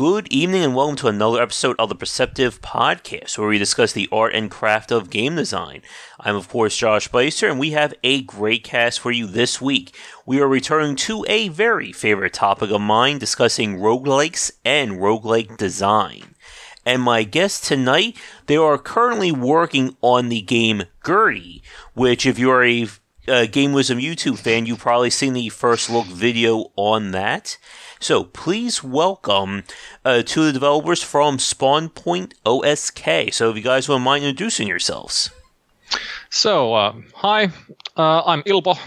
good evening and welcome to another episode of the Perceptive Podcast, where we discuss the art and craft of game design. I'm, of course, Josh Bycer, and we have a great cast for you this week. We are returning to a very favorite topic of mine, discussing roguelikes and roguelike design. And my guests tonight, they are currently working on the game GURPY, which, if you're a uh, Game Wisdom YouTube fan, you've probably seen the first look video on that. So please welcome uh, to the developers from Spawn Point OSK. So if you guys wouldn't mind introducing yourselves. So, uh, hi, uh, I'm Ilpo.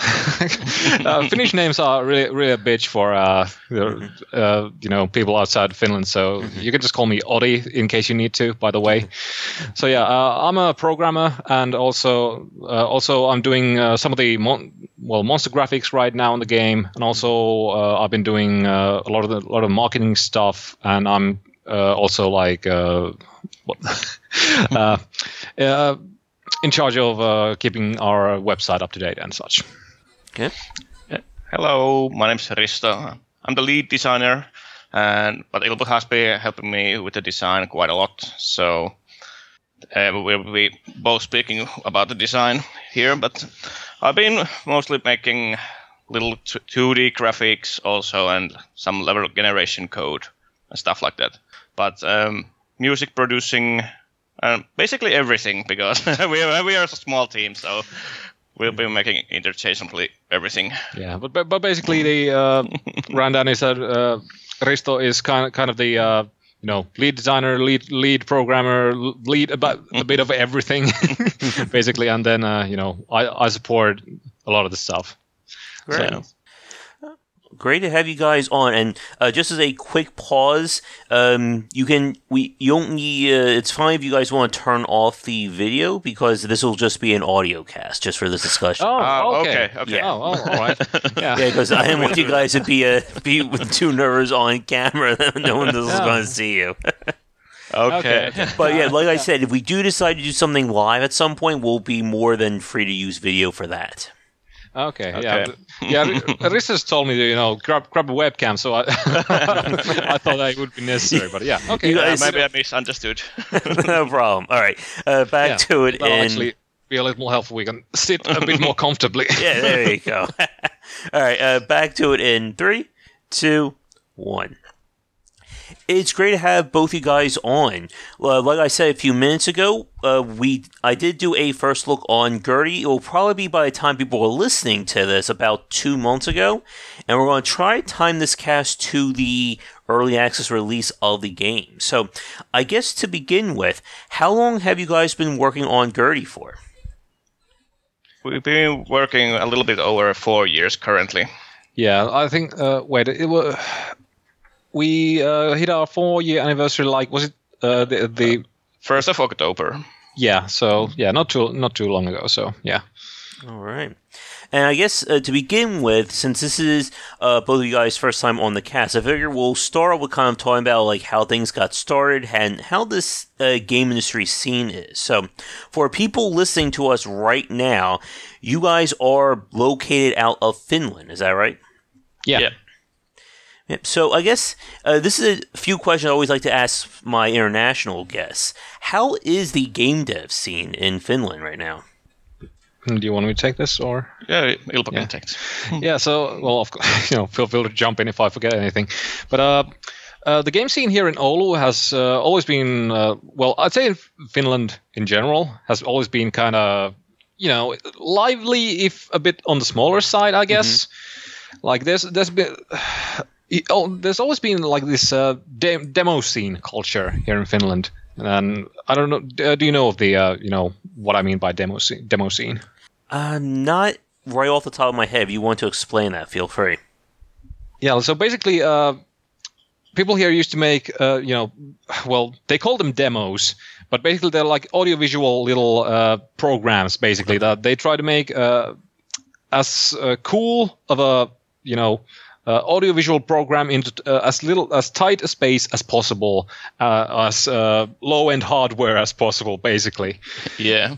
Uh, uh, Finnish names are really, really a bitch for uh, uh, you know people outside Finland. So mm-hmm. you can just call me Odi in case you need to. By the way, so yeah, uh, I'm a programmer and also uh, also I'm doing uh, some of the mon- well monster graphics right now in the game, and also I've been doing a lot of the, a lot of marketing stuff, and I'm also like what. in charge of keeping our website up to date and such. Okay. Hello, my name is Risto. I'm the lead designer, and but Ilpo has been helping me with the design quite a lot. So uh, we'll be both speaking about the design here, but I've been mostly making little 2D graphics also and some level generation code and stuff like that. But um, music producing, and basically everything because we are, we are a small team, so we'll be making interchangeably everything. Yeah, but but, but basically the uh, rundown is that uh, Risto is kind of kind of the uh, you know lead designer, lead lead programmer, lead about a bit of everything, basically, and then uh, you know I I support a lot of the stuff. Great. So, great to have you guys on. And uh, just as a quick pause, um, you can we you don't need. Uh, it's fine if you guys want to turn off the video because this will just be an audio cast just for this discussion. Oh, uh, okay, okay, okay. Yeah. Oh, oh, all right. Yeah, because I didn't want you guys to be uh, be with two nervous on camera. no one else is going to see you. Okay. okay. But yeah, like I said, if we do decide to do something live at some point, we'll be more than free to use video for that. Okay, okay. yeah, yeah. Risto told me to you know grab grab a webcam, so I I thought that would be necessary. But yeah, okay. Guys, maybe I misunderstood. no problem. All right, uh, back yeah, to it. In... actually be a little more helpful. We can sit a bit more comfortably. yeah, there you go. All right, uh, back to it in three, two, one. It's great to have both you guys on. Uh, like I said a few minutes ago, uh, we I did do a first look on GURPY. It will probably be by the time people are listening to this about two months ago, and we're going to try to time this cast to the early access release of the game. So, I guess to begin with, how long have you guys been working on GURPY for? We've been working a little bit over four years currently. Yeah, I think. Uh, wait, it was we uh, hit our four year anniversary. Like, was it uh, the the first of October? Yeah. So yeah, not too not too long ago. So yeah. All right. And I guess uh, to begin with, since this is uh, both of you guys' first time on the cast, I figure we'll start with kind of talking about like how things got started and how this uh, game industry scene is. So, for people listening to us right now, you guys are located out of Finland. Is that right? Yeah. yeah. So I guess uh, this is a few questions I always like to ask my international guests. How is the game dev scene in Finland right now? Hmm, do you want me to take this or? Yeah, Ilpo yeah. can take yeah. So, well, of course, you know, feel free to jump in if I forget anything. But uh, uh, the game scene here in Oulu has uh, always been, uh, well, I'd say in Finland in general has always been kind of, you know, lively if a bit on the smaller side, I guess. Mm-hmm. Like there's there's been oh, there's always been like this uh, de- demo scene culture here in Finland, and I don't know. Uh, do you know of the uh, you know what I mean by demo scene? Demo scene? Uh, not right off the top of my head. If you want to explain that, feel free. Yeah. So basically, uh, people here used to make uh, you know, well, they call them demos, but basically they're like audiovisual little uh, programs. Basically, that they try to make uh, as uh, cool of a you know uh, audiovisual program into uh, as little as tight a space as possible, uh, as uh, low end hardware as possible, basically. Yeah.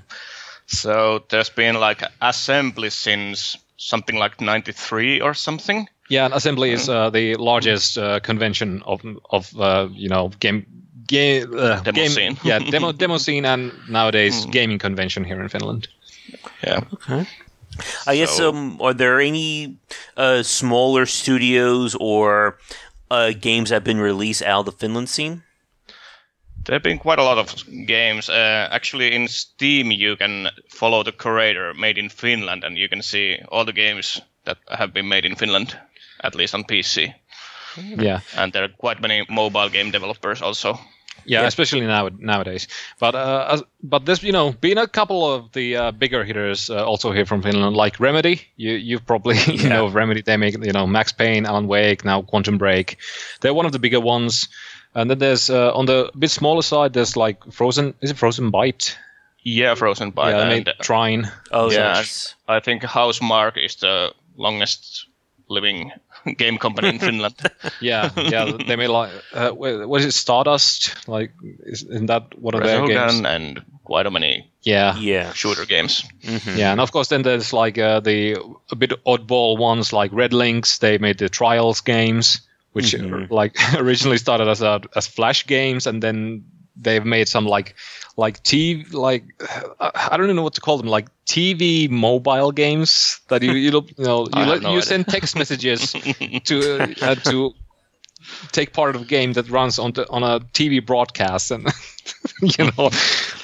So there's been like assembly since something like '93 or something. Yeah, and Assembly is uh, the largest uh, convention of of uh, you know game game uh, Demo game, scene. yeah, demo demo scene, and nowadays Hmm. gaming convention here in Finland. Yeah. I guess So- um, are there any uh, smaller studios or uh, games that have been released out of the Finland scene? There have been quite a lot of games. Uh, actually, in Steam, you can follow the curator made in Finland, and you can see all the games that have been made in Finland, at least on PC. Yeah, And there are quite many mobile game developers also. Yeah, especially now nowadays. But uh, as, but there's you know been a couple of the uh, bigger hitters uh, also here from Finland, like Remedy. You you've probably you know Remedy. They make you know Max Payne, Alan Wake, now Quantum Break. They're one of the bigger ones. And then there's uh, on the bit smaller side. There's like Frozen. Is it Frozenbyte? Yeah, Frozen by yeah, they and made Trine. Oh, Yeah. yes. I think Housemarque is the longest living game company in Finland. Yeah, yeah. they made like uh, wha- what is it? Stardust. Like, is, isn't that one of their games? And quite a many Yeah, Yeah. shooter games. Mhm. yeah. And of course, then there's like uh, the a bit oddball ones like RedLynx. They made the Trials games, which Mhm. like originally started as a, as Flash games, and then they've made some like like TV like I don't even know what to call them like TV mobile games that you you, know, you know you, have let, no you send text messages to uh, to take part of a game that runs on the, on a TV broadcast and you know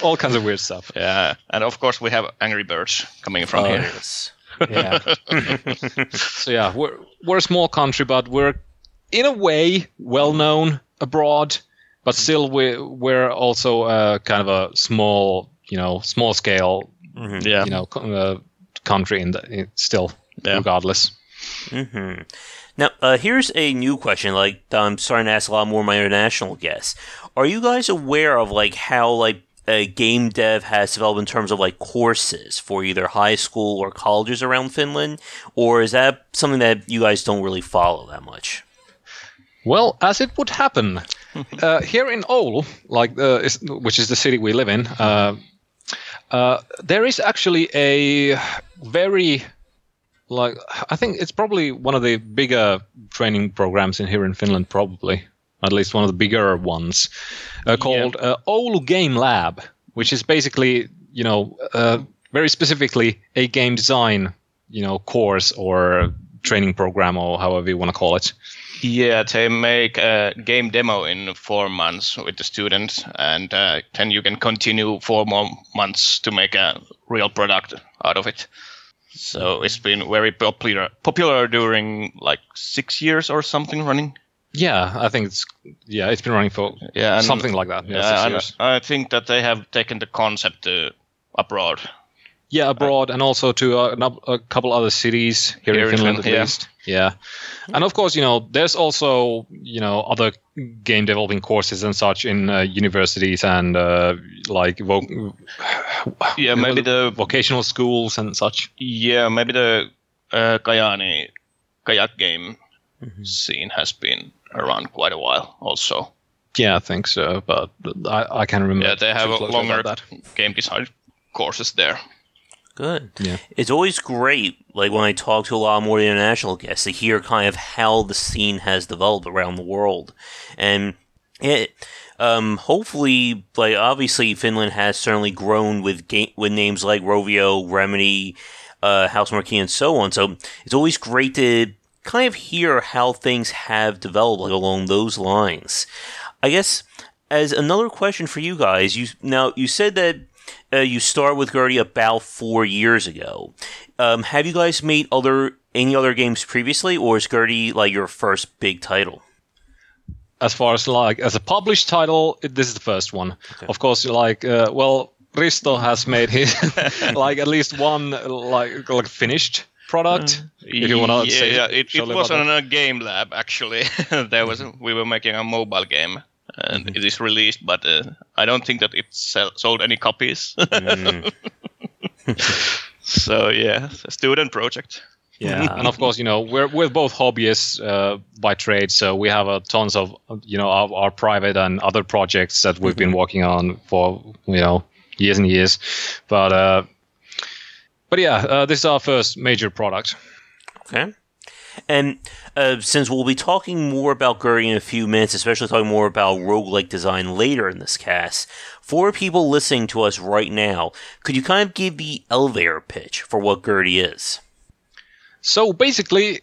all kinds of weird stuff. Yeah, and of course we have Angry Birds coming from Oh, here. yes. Yeah. so yeah, we're we're a small country, but we're in a way well known abroad, but still we we're also uh, kind of a small you know small scale Mhm. Yeah, you know co- uh, country in the in, still Yeah. regardless. hmm Now, uh, here's a new question. Like, I'm starting to ask a lot more of my international guests. Are you guys aware of like how like uh, game dev has developed in terms of like courses for either high school or colleges around Finland, or is that something that you guys don't really follow that much? Well, as it would happen, uh, here in Oulu, like uh, is, which is the city we live in, uh, uh, there is actually a very like I think it's probably one of the bigger training programs in here in Finland, probably at least one of the bigger ones, uh, called uh, Oulu Game Lab, which is basically you know uh, very specifically a game design you know course or training program or however you want to call it. Yeah. They make a game demo in four months with the students, and uh, then you can continue four more months to make a real product out of it. So it's been very popular popular during like six years or something running. Yeah, I think it's yeah, it's been running for Yeah, and- something like that. Yeah, Yeah, six and years. I think that they have taken the concept uh, abroad. Yeah, abroad and also to uh, no- a couple other cities here, Here in in Finland at Finland, yeah. Yeah, and of course, you know, there's also you know other game developing courses and such in uh, universities and uh, like vo- Yeah, maybe the vocational schools and such. yeah maybe the uh, Kajaani kayak game scene has been around quite a while also. Yeah, I think so, but I, I can't remember. Yeah, they have a longer game design courses there. Good. Yeah. It's always great, like when I talk to a lot more international guests, to hear kind of how the scene has developed around the world, and it. Um, hopefully, like obviously, Finland has certainly grown with game with names like Rovio, Remedy, uh, Housemarque, and so on. So it's always great to kind of hear how things have developed like, along those lines. I guess as another question for you guys, you now you said that uh, you start with Gertie about four years ago. Um, have you guys made other any other games previously, or is Gertie like your first big title? as far as like as a published title, it, this is the first one. Of course, like uh, well, Risto has made his like at least one like like finished product. If you wanna yeah, say yeah, it, it was about on a game lab actually. there was we were making a mobile game, and Mm-hmm. it is released, but uh, I don't think that it sell, sold any copies. Mm, so yeah, a student project. Yeah, and of course, you know we're we're both hobbyists uh, by trade, so we have uh, tons of you know our, our private and other projects that we've been working on for you know years and years. But uh, but yeah, uh, this is our first major product. Okay. And uh, since we'll be talking more about GURPS in a few minutes, especially talking more about roguelike design later in this cast, for people listening to us right now, could you kind of give the elevator pitch for what GURPS is? So basically,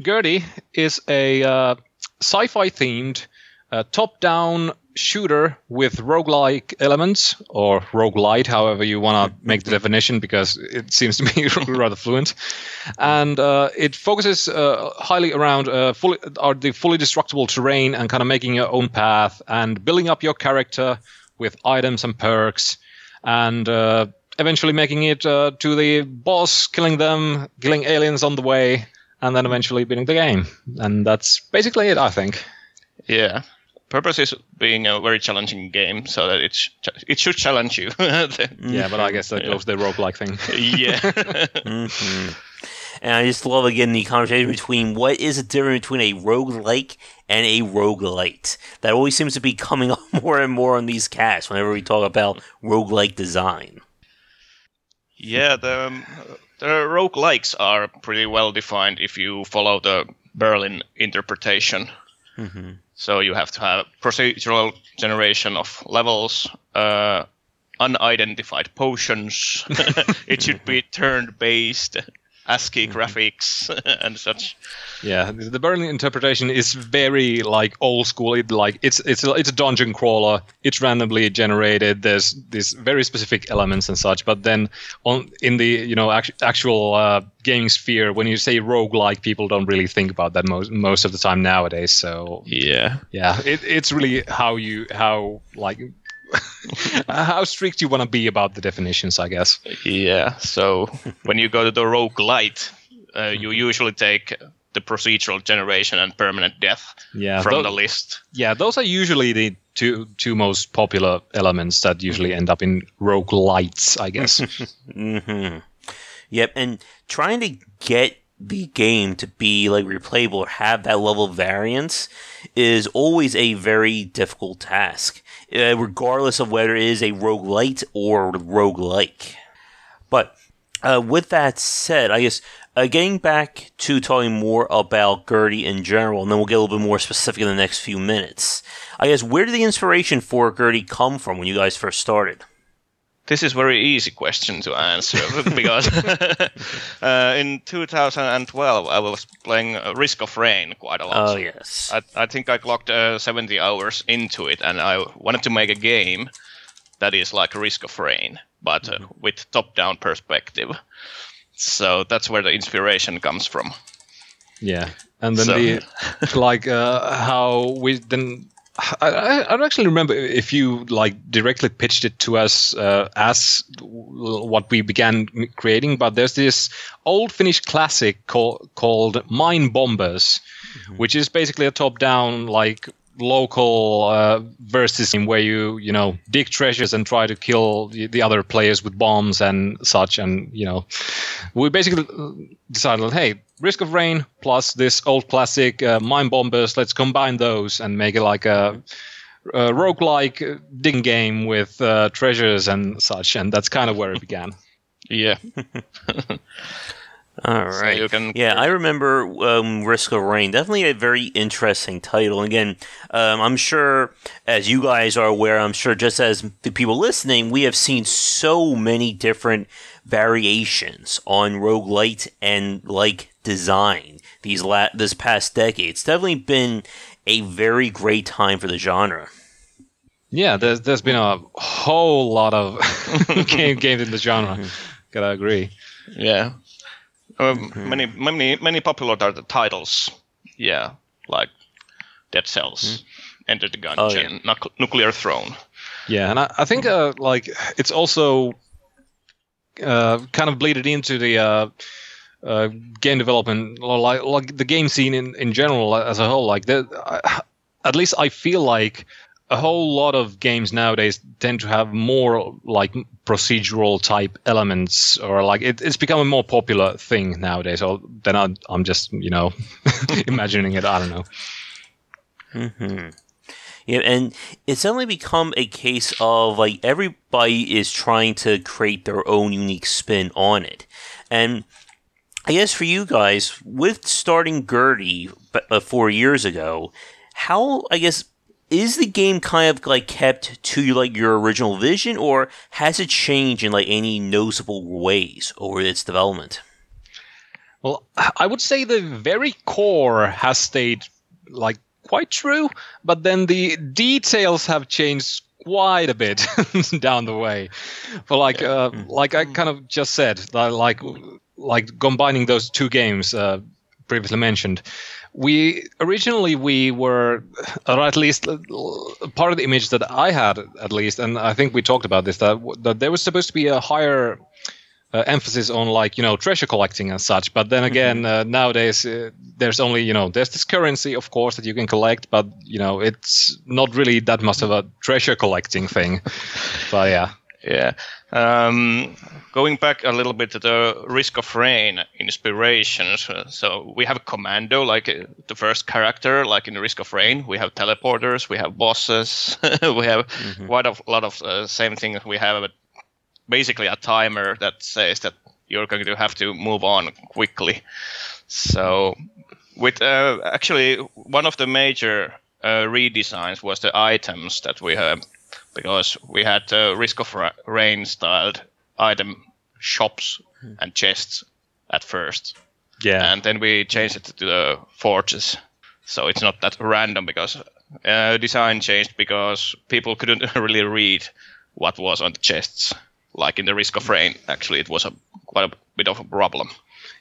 GURPS is a uh, sci-fi themed uh, top-down shooter with roguelike elements or roguelite, however you want to make the definition, because it seems to be rather fluent. And uh, it focuses uh, highly around uh, fully, are the fully destructible terrain and kind of making your own path and building up your character with items and perks and uh, eventually making it uh, to the boss, killing them, killing aliens on the way, and then eventually beating the game. And that's basically it, I think. Yeah. Purpose is being a very challenging game, so that it's it should challenge you. yeah, but I guess that goes the roguelike thing. yeah. mm-hmm. And I just love again the conversation between what is the difference between a roguelike and a roguelite. That always seems to be coming up more and more on these casts whenever we talk about roguelike design. Yeah, the, um, the roguelikes are pretty well defined if you follow the Berlin interpretation. Mm-hmm. So you have to have procedural generation of levels, uh, unidentified potions. it should be turn based. ASCII mm-hmm. graphics and such. Yeah, the Berlin interpretation is very like old school. It like it's it's a, it's a dungeon crawler. It's randomly generated. There's these very specific elements and such. But then on in the you know act, actual uh, gaming sphere, when you say roguelike, people don't really think about that most most of the time nowadays. So yeah, yeah, it, it's really how you how like how strict you want to be about the definitions, I guess. Yeah. So when you go to the roguelite, uh, you usually take the procedural generation and permanent death yeah, from those, the list. Yeah, those are usually the two two most popular elements that usually end up in roguelites, I guess. mm-hmm. Yep, and trying to get the game to be like replayable or have that level of variance is always a very difficult task, uh, regardless of whether it is a rogue roguelite or roguelike. But uh, with that said, I guess uh, getting back to talking more about GURPS in general, and then we'll get a little bit more specific in the next few minutes. I guess where did the inspiration for GURPS come from when you guys first started? This is very easy question to answer because uh, in 2012 I was playing Risk of Rain quite a lot. Oh yes. I, I think I clocked uh, 70 hours into it, and I wanted to make a game that is like Risk of Rain, but uh, mm-hmm. with top-down perspective. So that's where the inspiration comes from. Yeah, and then so. the like uh, how we then I, I, don't actually remember if you like directly pitched it to us uh, as what we began creating, but there's this old Finnish classic call, called Mine Bombers, mm-hmm. which is basically a top-down like local uh, versus where you you know dig treasures and try to kill the, the, other players with bombs and such and you know. We basically decided hey risk of rain plus this old classic uh, mine bombers let's combine those and make it like a, a roguelike digging game with uh, treasures and such and that's kind of where it began. Yeah All right. So yeah, I remember um, Risk of Rain. Definitely a very interesting title. again, um, I'm sure, as you guys are aware, I'm sure just as the people listening, we have seen so many different variations on roguelite and like design these la- this past decade. It's definitely been a very great time for the genre. Yeah, there's there's been a whole lot of game games in the genre. Gotta agree. Yeah. Um. Many, many, many popular are the titles. Yeah, like Dead Cells, mm. Enter the Gungeon, oh, yeah. Nuclear Throne. Yeah, and I, I think uh, like it's also uh, kind of bleeded into the uh, uh, game development, like, like the game scene in, in general as a whole. Like that, at least I feel like a whole lot of games nowadays tend to have more like procedural type elements or like it, it's become a more popular thing nowadays or then I, i'm just you know imagining it i don't know mm-hmm. yeah and it's only become a case of like everybody is trying to create their own unique spin on it and I guess for you guys, with starting GURPS uh, four years ago, how I guess is the game kind of like kept to like your original vision, or has it changed in like any noticeable ways over its development? Well, I would say the very core has stayed like quite true, but then the details have changed quite a bit down the way. But like, uh, like I kind of just said, like, like combining those two games uh, previously mentioned, we originally we were, or at least part of the image that I had, at least, and I think we talked about this that that there was supposed to be a higher uh, emphasis on like you know treasure collecting and such but then again mm-hmm. uh, nowadays uh, there's only you know there's this currency of course that you can collect but you know it's not really that much of a treasure collecting thing but yeah yeah um, going back a little bit to the risk of rain inspirations uh, so we have a commando like uh, the first character like in risk of rain we have teleporters we have bosses we have mm-hmm. quite a lot of uh, same things we have basically a timer that says that you're going to have to move on quickly. So, with uh, actually one of the major uh, redesigns was the items that we have because we had uh, Risk of Rain styled item shops hmm. and chests at first. Yeah. And then we changed it to the forges. So it's not that random because uh, design changed because people couldn't really read what was on the chests like in the risk of rain, actually, it was a quite a bit of a problem.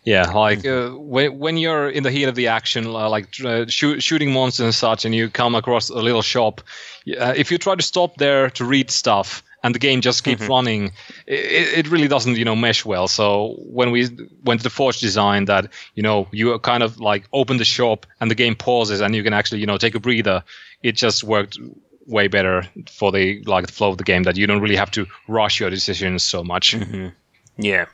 Yeah, like uh, when, when you're in the heat of the action, uh, like uh, shoot, shooting monsters and such, and you come across a little shop, uh, if you try to stop there to read stuff and the game just keeps mm-hmm. running, it, it, really doesn't, you know, mesh well. So when we went to the Forge design, that you know, you kind of like open the shop and the game pauses and you can actually, you know, take a breather. It just worked way better for the like the flow of the game that you don't really have to rush your decisions so much. Mm-hmm. Yeah.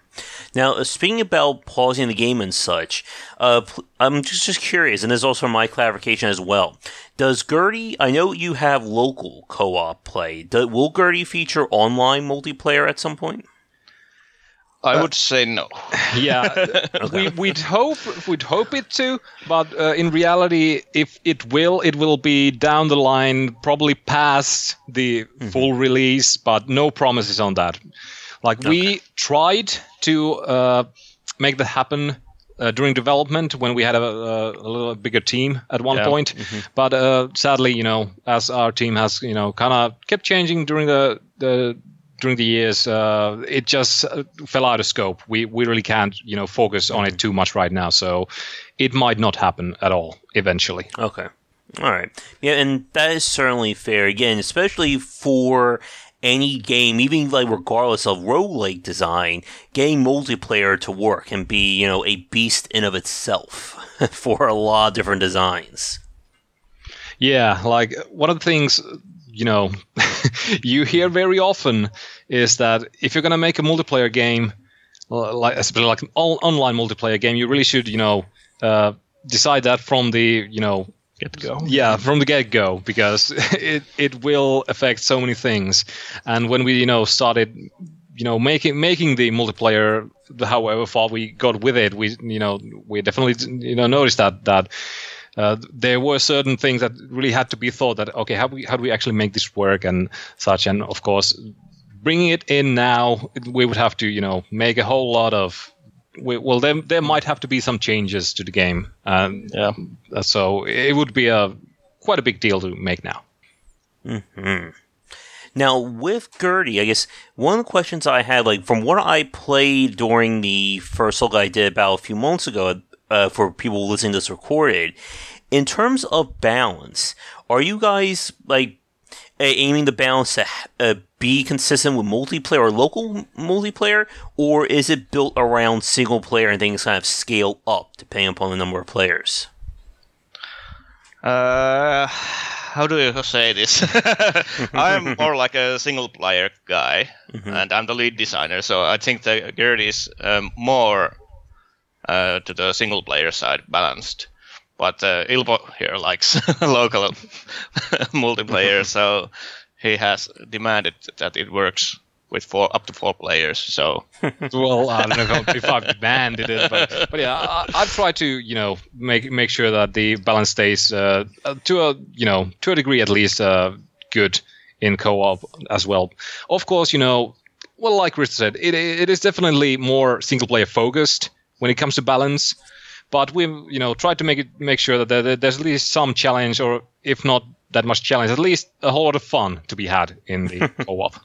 Now, uh, speaking about pausing the game and such, uh, I'm just, just curious, and this is also my clarification as well. Does GURPS, I know you have local co op play, do, will GURPS feature online multiplayer at some point? I would say no. Yeah, okay. we, would hope we'd hope it to, but uh, in reality, if it will, it will be down the line, probably past the mm-hmm. full release, but no promises on that. Like okay. we tried to uh, make that happen uh, during development when we had a, a, a, little bigger team at one yeah. point. Mm-hmm. But uh, sadly, you know, as our team has, you know, kind of kept changing during the, the during the years, uh, it just uh, fell out of scope. We we really can't you know focus on it too much right now, so it might not happen at all eventually. Okay, all right, yeah, and that is certainly fair. Again, especially for any game, even like regardless of roguelike design, getting multiplayer to work can be, you know, a beast in of itself for a lot of different designs. Yeah, like one of the things you know you hear very often is that if you're going to make a multiplayer game like especially like an online multiplayer game you really should you know uh, decide that from the you know get go. yeah from the get go because it it will affect so many things. And when we you know started you know making making the multiplayer however far we got with it we you know we definitely you know noticed that that uh, there were certain things that really had to be thought that okay how do we how do we actually make this work and such? And of course bringing it in now we would have to you know make a whole lot of well there, there might have to be some changes to the game and yeah so it would be a quite a big deal to make now mm-hmm. Now, with GURPS, I guess one of the questions I had, like from what I played during the first look I did about a few months ago uh, for people listening to this recorded. In terms of balance, are you guys like aiming the balance to uh, be consistent with multiplayer or local multiplayer, or is it built around single player and things kind of scale up depending upon the number of players? Uh, how do you say this? I'm more like a single player guy, mm-hmm. and I'm the lead designer, so I think the GURPS is um, more uh, to the single player side balanced. But uh, Ilpo here likes local multiplayer, so he has demanded that it works with four up to four players. So well, I don't know if I've demanded it, but, but yeah, I, I've tried to you know make make sure that the balance stays uh, to a you know to a degree at least uh, good in co-op as well. Of course, you know, well, like Rich said, it it is definitely more single player focused when it comes to balance. But we've you know tried to make it make sure that there's at least some challenge, or if not that much challenge, at least a whole lot of fun to be had in the co-op.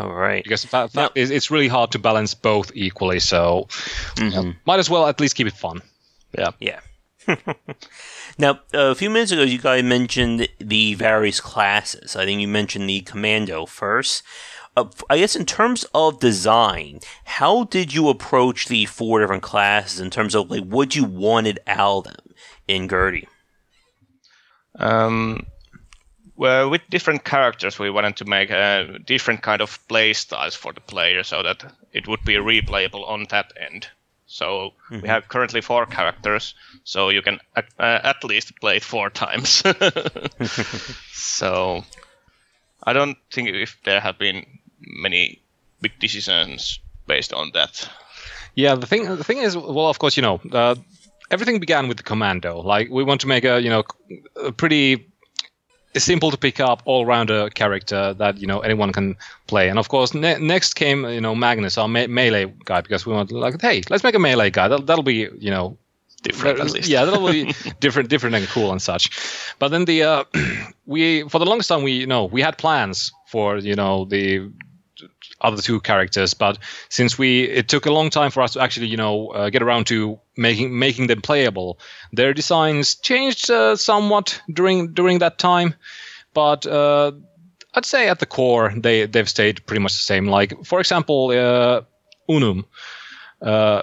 All right. Because fact, fact it's really hard to balance both equally. So mm-hmm. might as well at least keep it fun. Yeah. Yeah. now, a few minutes ago, you guys mentioned the various classes. I think you mentioned the commando first. Uh, I guess in terms of design, how did you approach the four different classes in terms of like what you wanted out of them in GURPS? Um, well, with different characters, we wanted to make a different kind of play styles for the player so that it would be replayable on that end. So mm-hmm. we have currently four characters, so you can uh, at least play it four times. so I don't think if there have been many big decisions based on that. Yeah, the thing the thing is, well, of course, you know, uh, everything began with the commando. Like we want to make a you know a pretty simple to pick up all rounder character that you know anyone can play. And of course, ne- next came you know Magnus, our me- melee guy, because we want like, hey, let's make a melee guy. That'll, that'll be you know different at least. Yeah, that'll be different, different and cool and such. But then the uh, we for the longest time we you know we had plans for you know the other two characters. But since we, it took a long time for us to actually, you know, uh, get around to making making them playable. Their designs changed uh, somewhat during during that time, but uh, I'd say at the core they they've stayed pretty much the same. Like for example, uh, Unum. Uh,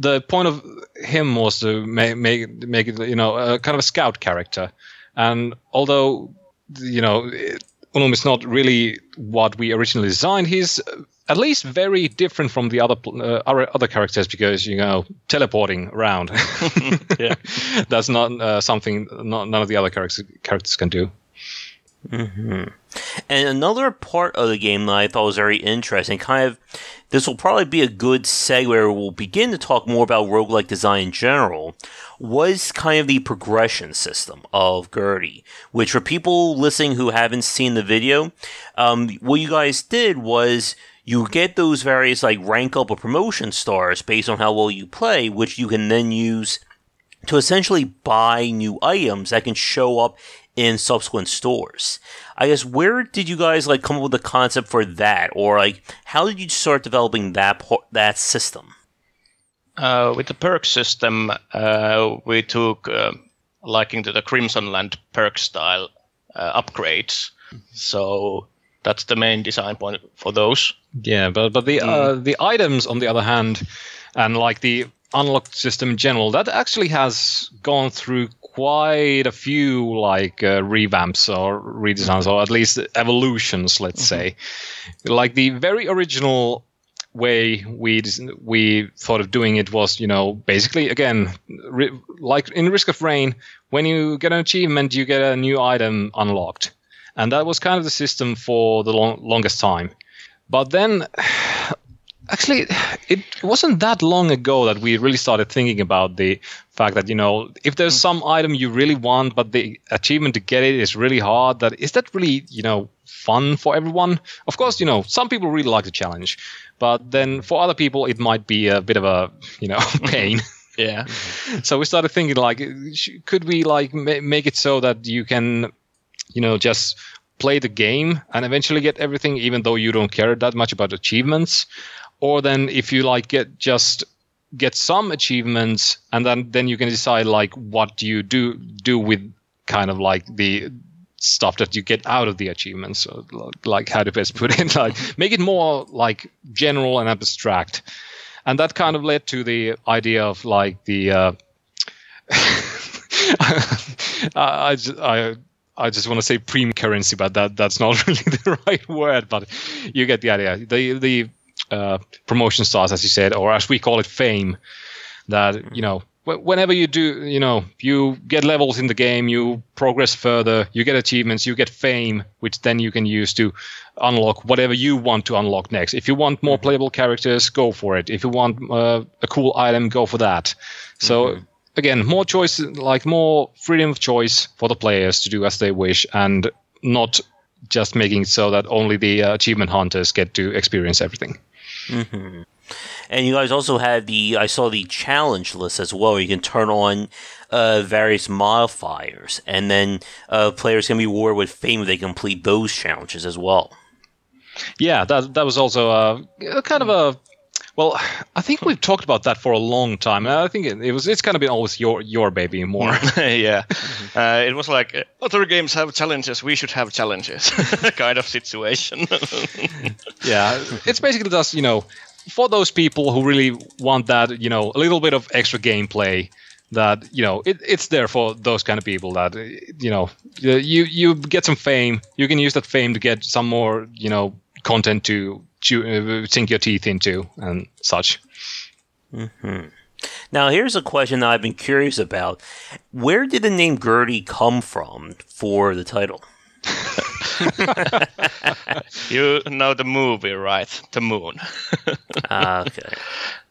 the point of him was to make make make it, you know, kind of a scout character, and although you know. It, Unum is not really what we originally designed. He's at least very different from the other uh, other characters because you know teleporting around. yeah, that's not uh, something not, none of the other characters characters can do. Mm-hmm. And another part of the game that I thought was very interesting, kind of, this will probably be a good segue where we'll begin to talk more about roguelike design in general, was kind of the progression system of GURPS, which for people listening who haven't seen the video, um, what you guys did was you get those various like rank up or promotion stars based on how well you play, which you can then use to essentially buy new items that can show up in subsequent stores. I guess where did you guys like come up with the concept for that, or like how did you start developing that that system? Uh, with the perk system, uh, we took uh, liking to the Crimsonland perk style uh, upgrades. So that's the main design point for those. Yeah, but but the uh, mm. the items on the other hand, and like the unlocked system in general, that actually has gone through quite a few like uh, revamps or redesigns or at least evolutions let's mm-hmm. say. Like the very original way we we thought of doing it was you know basically again ri- like in risk of rain when you get an achievement you get a new item unlocked. And that was kind of the system for the long, longest time. But then actually it wasn't that long ago that we really started thinking about the fact that you know if there's mm. some item you really want but the achievement to get it is really hard that is that really you know fun for everyone? Of course you know some people really like the challenge but then for other people it might be a bit of a you know pain. Yeah. So we started thinking like could we like make it so that you can you know just play the game and eventually get everything even though you don't care that much about achievements or then if you like get just get some achievements and then then you can decide like what do you do do with kind of like the stuff that you get out of the achievements so like how to best put it like make it more like general and abstract and that kind of led to the idea of like the uh, I, I, I just want to say prime currency, but that that's not really the right word. But you get the idea. The the uh, promotion stars, as you said, or as we call it, fame. That you know, whenever you do, you know, you get levels in the game, you progress further, you get achievements, you get fame, which then you can use to unlock whatever you want to unlock next. If you want more playable characters, go for it. If you want uh, a cool item, go for that. So. Mm-hmm. Again, more choice, like more freedom of choice for the players to do as they wish, and not just making it so that only the uh, achievement hunters get to experience everything. Mm-hmm. And you guys also had the I saw the challenge list as well. You can turn on uh, various modifiers, and then uh, players can be rewarded with fame if they complete those challenges as well. Yeah, that that was also a, a kind of a well, I think we've talked about that for a long time. I think it, it was it's kind of been always your your baby more. yeah, mm-hmm. uh, it was like other games have challenges, we should have challenges, kind of situation. yeah, it's basically just you know for those people who really want that, you know, a little bit of extra gameplay, that you know, it, it's there for those kind of people that you know, you you get some fame, you can use that fame to get some more, you know, content to chew, uh, sink your teeth into and such. Mm-hmm. Now, here's a question that I've been curious about: Where did the name Gurdy come from for the title? you know the movie, right? The Moon. ah, okay.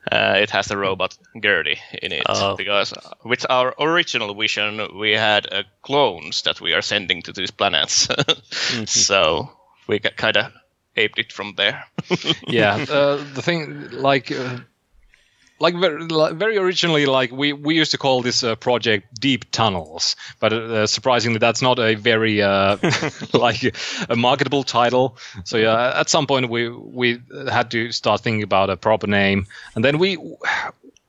Uh, it has the robot Gurdy in it oh. because with our original vision we had uh, clones that we are sending to these planets, mm-hmm. so we kind of aped it from there. yeah, uh, the thing like uh, like very, very originally like we, we used to call this uh, project deep tunnels but uh, surprisingly that's not a very uh, like a marketable title. So yeah at some point we we had to start thinking about a proper name. And then we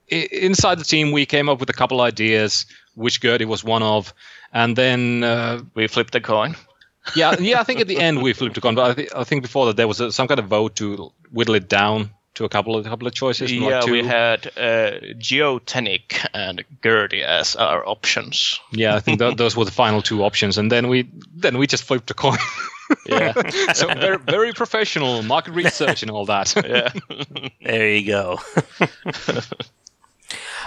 inside the team we came up with a couple ideas which Gurdy was one of. And then uh, we flipped a coin yeah yeah i think at the end we flipped a coin but i, th- I think before that there was a, some kind of vote to whittle it down to a couple of a couple of choices. Yeah, like we had uh, Geotenic and Gurdy as our options. Yeah, I think th- those were the final two options, and then we then we just flipped a coin. yeah, so very very professional market research and all that. yeah, there you go.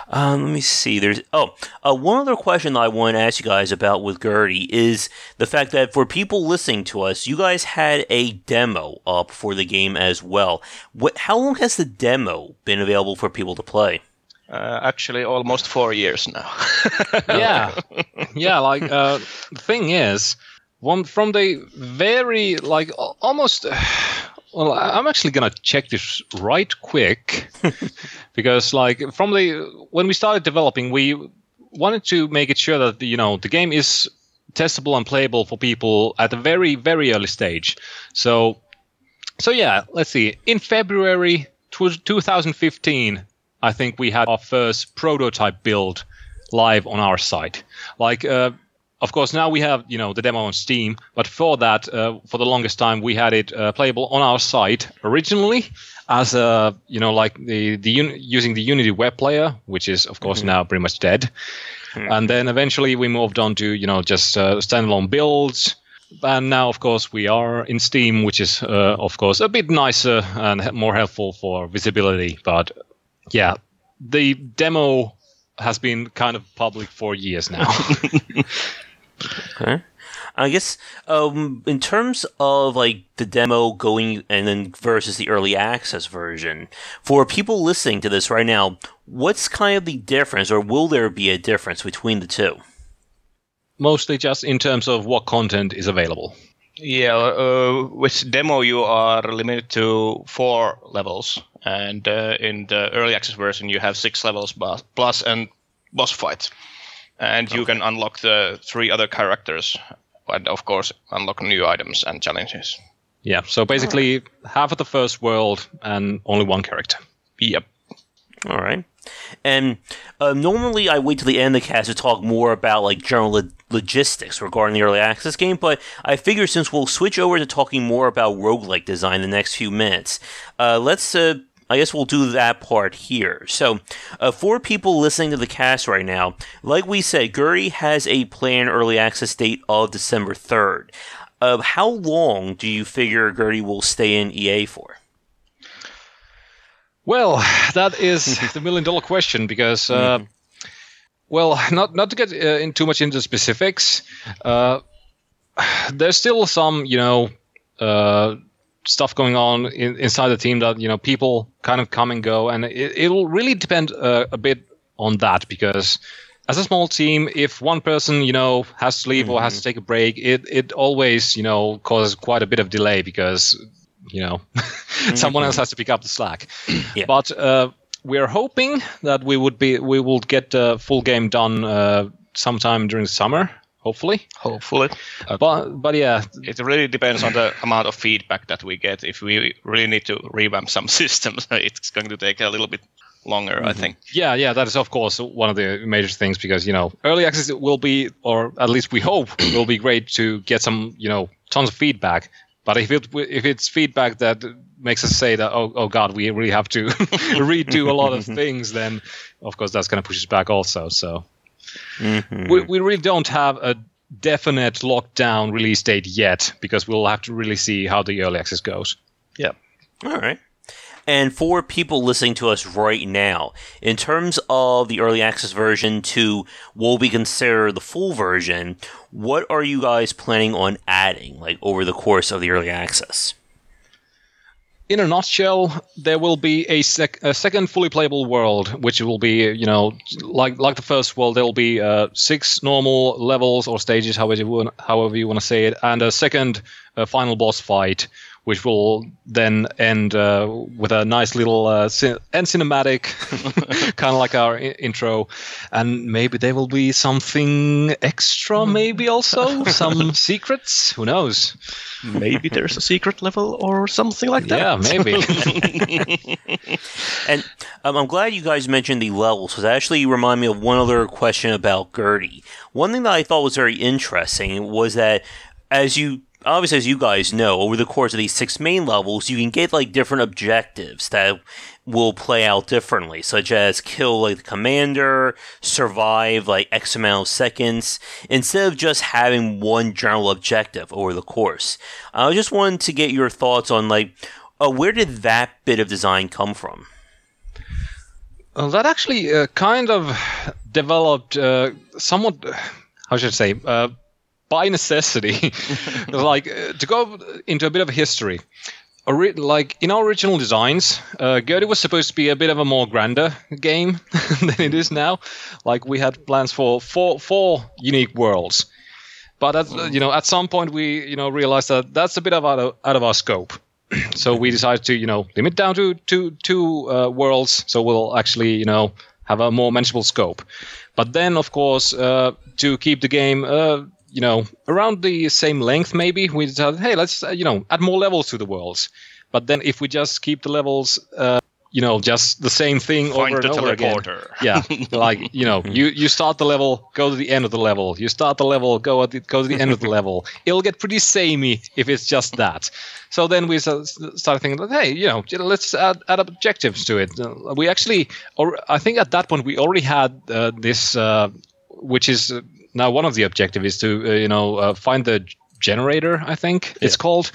Um, let me see. There's oh, uh, one other question that I want to ask you guys about with Gurdy is the fact that for people listening to us, you guys had a demo up for the game as well. What? How long has the demo been available for people to play? Uh, actually, almost four years now. yeah, yeah. Like uh, the thing is, one from the very like almost well, I'm actually gonna check this right quick because, like, from the when we started developing, we wanted to make it sure that you know the game is testable and playable for people at a very very early stage. So, so yeah, let's see. In February 2015, I think we had our first prototype build live on our site. Like, uh, of course, now we have you know the demo on Steam, but for that, uh, for the longest time, we had it uh, playable on our site originally as a you know like the the using the Unity web player, which is of course mm-hmm. now pretty much dead. Mm-hmm. And then eventually we moved on to you know just uh, standalone builds. And now, of course, we are in Steam, which is, uh, of course, a bit nicer and more helpful for visibility. But yeah, the demo has been kind of public for years now. Okay. I guess um, in terms of like the demo going and then versus the early access version, for people listening to this right now, what's kind of the difference, or will there be a difference between the two? Mostly just in terms of what content is available. Yeah, uh, with demo you are limited to four levels, and uh, in the early access version you have six levels plus and boss fights and okay. you can unlock the three other characters and of course unlock new items and challenges yeah so basically right. half of the first world and only one character yep all right and uh, normally I wait till the end of the cast to talk more about like general lo- logistics regarding the early access game, but I figure since we'll switch over to talking more about roguelike design in the next few minutes, uh, let's uh, I guess we'll do that part here. So, uh, for people listening to the cast right now, like we said, Gurdy has a planned early access date of December 3rd. Uh, how long do you figure Gurdy will stay in EA for? Well, that is the million dollar question because uh, mm-hmm. well, not not to get uh, in too much into specifics. Uh, there's still some, you know, uh, stuff going on in, inside the team that you know people kind of come and go, and it, it'll really depend uh, a bit on that because as a small team, if one person you know has to leave mm-hmm. or has to take a break, it it always you know causes quite a bit of delay because you know someone else mm-hmm. has to pick up the slack. Yeah. But uh, we're hoping that we would be we will get the full game done uh, sometime during the summer hopefully. Hopefully. Uh, but but yeah, it really depends on the amount of feedback that we get. If we really need to revamp some systems, it's going to take a little bit longer, mm-hmm. I think. Yeah, yeah, that is of course one of the major things because you know early access will be, or at least we hope, will be great to get some you know tons of feedback. But if it if it's feedback that makes us say that oh oh god we really have to redo a lot of things, then of course that's going to push us back also. So Mm-hmm. We, we really don't have a definite lockdown release date yet because we'll have to really see how the early access goes. Yeah. All right. And for people listening to us right now, in terms of the early access version to what we consider the full version, what are you guys planning on adding, like over the course of the early access? In a nutshell, there will be a, sec- a, second fully playable world, which will be, you know, like like the first world. There will be uh, six normal levels or stages, however you want, however you want to say it, and a second uh, final boss fight, which will then end uh, with a nice little uh, cin- end cinematic, kind of like our I- intro. And maybe there will be something extra, maybe also some secrets. Who knows? Maybe there's a secret level or something like that. Yeah, maybe. and um, I'm glad you guys mentioned the levels because that actually remind me of one other question about Gertie. One thing that I thought was very interesting was that as you obviously, as you guys know, over the course of these six main levels, you can get like different objectives that will play out differently, such as kill like the commander, survive like X amount of seconds, instead of just having one general objective over the course. I just wanted to get your thoughts on like, uh, where did that bit of design come from? Well, that actually uh, kind of developed uh, somewhat, how should I say, uh, by necessity, like uh, to go into a bit of history. Ori- like in our original designs, uh, Gertie was supposed to be a bit of a more grander game than it is now. Like we had plans for four four unique worlds, but at, you know at some point we you know realized that that's a bit of out of, out of our scope. so we decided to you know limit down to two two uh, worlds. So we'll actually you know have a more manageable scope. But then of course uh, to keep the game uh, you know, around the same length, maybe we decided, hey, let's, uh, you know, add more levels to the worlds. But then if we just keep the levels, uh, you know, just the same thing Find over and over teleporter. again. Yeah, like you know, you you start the level, go to the end of the level. You start the level, go at the, go to the end of the level. It'll get pretty samey if it's just that. So then we started thinking, hey, you know, let's add, add objectives to it. Uh, we actually, or I think at that point we already had uh, this, uh, which is now one of the objectives is to uh, you know uh, find the generator i think yeah. it's called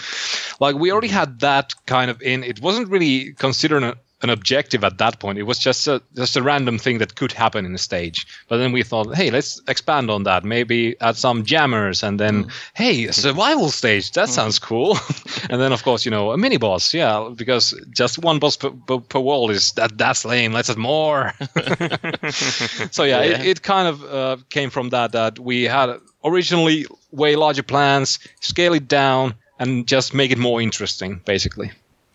like we already had that kind of in it wasn't really considered a, an objective at that point. It was just a just a random thing that could happen in a stage. But then we thought, hey, let's expand on that. Maybe add some jammers, and then mm. hey, a survival stage. That mm. sounds cool. and then of course, you know, a mini boss. Yeah, because just one boss per, per, per wall is that that's lame. Let's add more. so yeah, yeah. It, it, kind of uh, came from that that we had originally way larger plans, scale it down, and just make it more interesting, basically.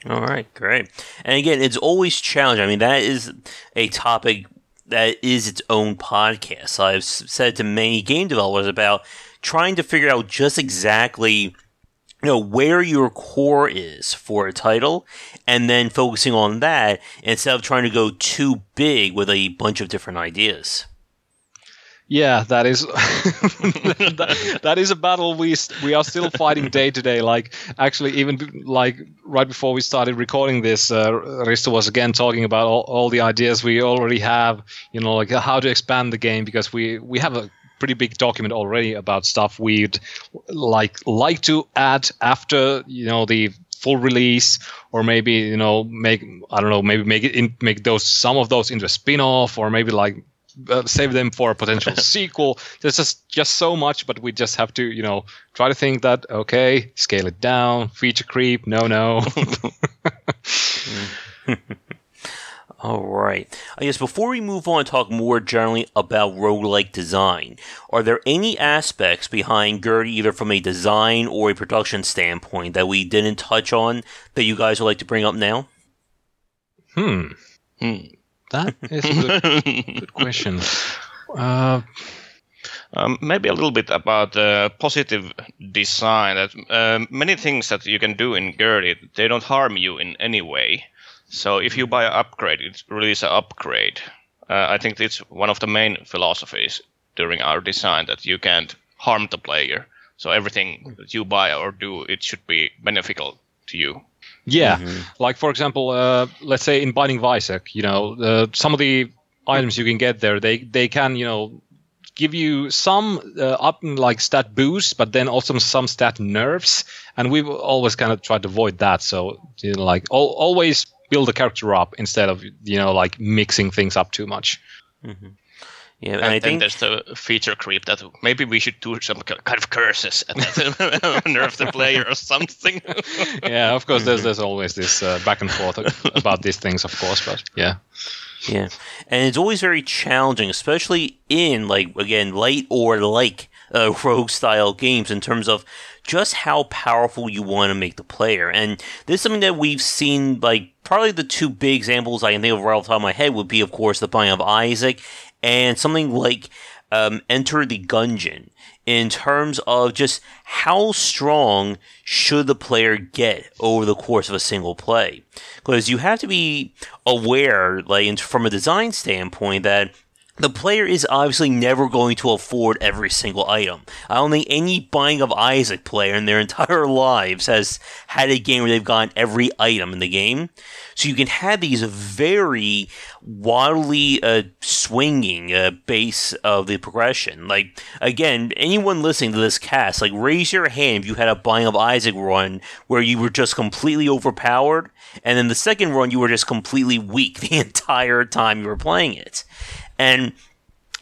All right, great. And again, it's always challenging. I mean, that is a topic that is its own podcast. I've said to many game developers about trying to figure out just exactly you know where your core is for a title and then focusing on that instead of trying to go too big with a bunch of different ideas. Yeah, that is that, that is a battle we we are still fighting day to day. Like actually, even like right before we started recording this, uh, Risto was again talking about all, all the ideas we already have. You know, like how to expand the game because we we have a pretty big document already about stuff we'd like like to add after you know the full release or maybe you know make i don't know maybe make it in, make those some of those into a spin-off or maybe like uh, save them for a potential sequel. There's just just so much, but we just have to you know try to think that okay, scale it down, feature creep, no, no. All right. I guess before we move on talk more generally about roguelike design, are there any aspects behind GURPS, either from a design or a production standpoint, that we didn't touch on that you guys would like to bring up now? Hmm. Hmm. That is a good, good question. Uh, Um, maybe a little bit about uh, positive design. That um, many things that you can do in GURPS, they don't harm you in any way. So if you buy an upgrade, it's really an upgrade. Uh, I think it's one of the main philosophies during our design that you can't harm the player. So everything that you buy or do, it should be beneficial to you. Yeah, like for example, uh, let's say in Binding of Isaac, you know, uh, some of the items you can get there, they they can you know give you some uh, up like stat boost, but then also some stat nerfs, and we've always kind of tried to avoid that. So you know, like al- always build the character up instead of you know like mixing things up too much. Yeah, and, And, I then think there's the feature creep that maybe we should do some kind of curses and that nerf the player or something. yeah, of course, there's there's always this uh, back and forth about these things, of course, but yeah. Yeah. And it's always very challenging, especially in, like, again, light or like uh, rogue style games in terms of just how powerful you want to make the player. And this is something that we've seen, like, probably the two big examples I can think of right off the top of my head would be, of course, the Binding of Isaac and something like um, Enter the Gungeon in terms of just how strong should the player get over the course of a single play. Because you have to be aware, like from a design standpoint, that the player is obviously never going to afford every single item. I don't think any Binding of Isaac player in their entire lives has had a game where they've gotten every item in the game. So you can have these very wildly uh, swinging uh, base of the progression. Like again, anyone listening to this cast, like raise your hand if you had a Binding of Isaac run where you were just completely overpowered, and then the second run you were just completely weak the entire time you were playing it. And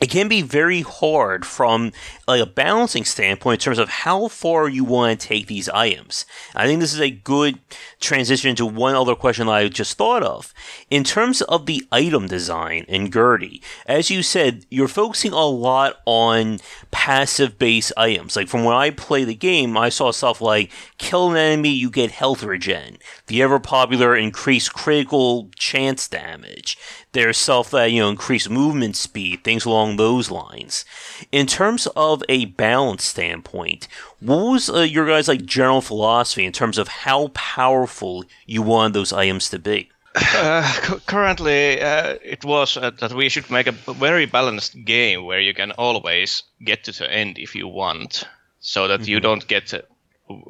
it can be very hard from like a balancing standpoint in terms of how far you want to take these items. I think this is a good transition to one other question that I just thought of. In terms of the item design in Gertie, as you said, you're focusing a lot on passive based items. Like from when I play the game, I saw stuff like kill an enemy, you get health regen. The ever popular increased critical chance damage. There's self, that, you know, increase movement speed, things along those lines. In terms of a balance standpoint, what was uh, your guys' like general philosophy in terms of how powerful you want those items to be? Uh, cu- currently, uh, it was uh, that we should make a very balanced game where you can always get to the end if you want, so that you don't get uh,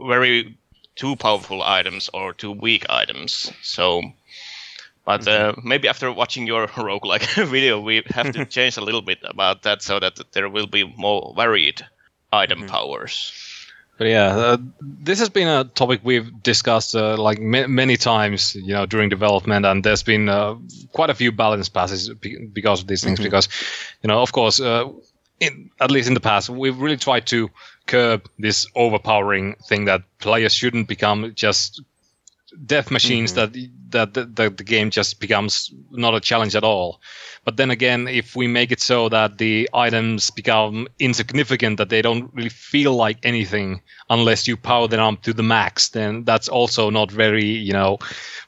very too powerful items or too weak items. So, but uh, maybe after watching your roguelike video, we have to change a little bit about that so that there will be more varied item powers. But yeah, uh, this has been a topic we've discussed uh, like ma- many times, you know, during development, and there's been uh, quite a few balance passes be- because of these things. Because, you know, of course, uh, in, at least in the past, we've really tried to curb this overpowering thing that players shouldn't become just death machines that, that that that the game just becomes not a challenge at all. But then again, if we make it so that the items become insignificant, that they don't really feel like anything unless you power them up to the max, then that's also not very, you know,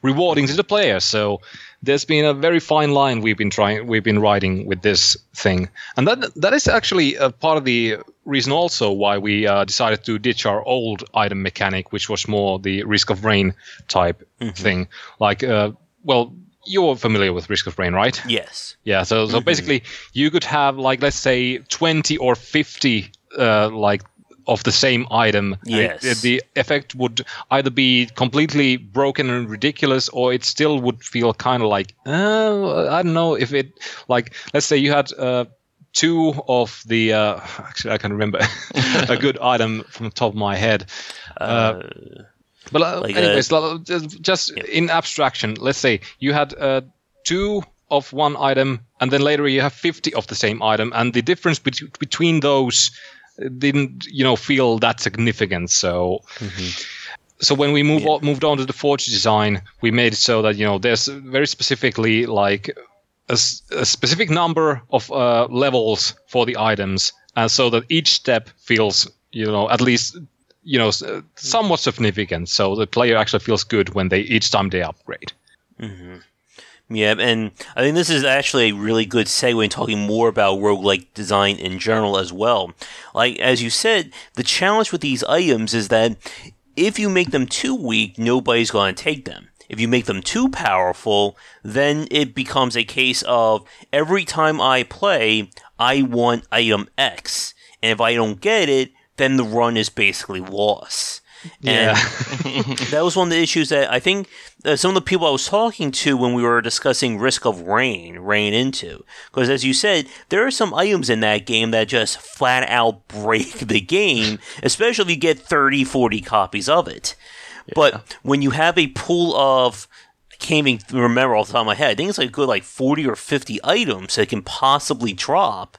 rewarding to the player. So there's been a very fine line we've been trying, we've been riding with this thing, and that that is actually a part of the reason also why we uh, decided to ditch our old item mechanic, which was more the risk of rain type thing. Like, uh, well, you're familiar with risk of rain, right? Yes. Yeah, so so basically, you could have like let's say twenty or fifty uh, like of the same item. and it- Yes. the effect would either be completely broken and ridiculous, or it still would feel kind of like uh, I don't know if it like let's say you had. Uh, Two of the uh, actually I can remember a good item from the top of my head. Uh, But uh, Like, anyways, l- just- yeah. in abstraction, let's say you had uh, two of one item, and then later you have 50 of the same item, and the difference bet- between those didn't, you know, feel that significant. So. So when we move Yeah. on, moved on to the forge design, we made it so that you know there's very specifically like a, a specific number of uh, levels for the items, and so that each step feels you know at least you know uh, somewhat significant. So the player actually feels good when they each time they upgrade. Yeah, and I think this is actually a really good segue in talking more about roguelike design in general as well. Like, as you said, the challenge with these items is that if you make them too weak, nobody's going to take them. If you make them too powerful, then it becomes a case of every time I play, I want item X. And if I don't get it, then the run is basically lost. And that was one of the issues that I think uh, some of the people I was talking to when we were discussing Risk of Rain rain into. Because as you said, there are some items in that game that just flat out break the game, especially if you get 30, 40 copies of it. But when you have a pool of I can't even remember off the top of my head. I think it's like good like 40 or 50 items that can possibly drop.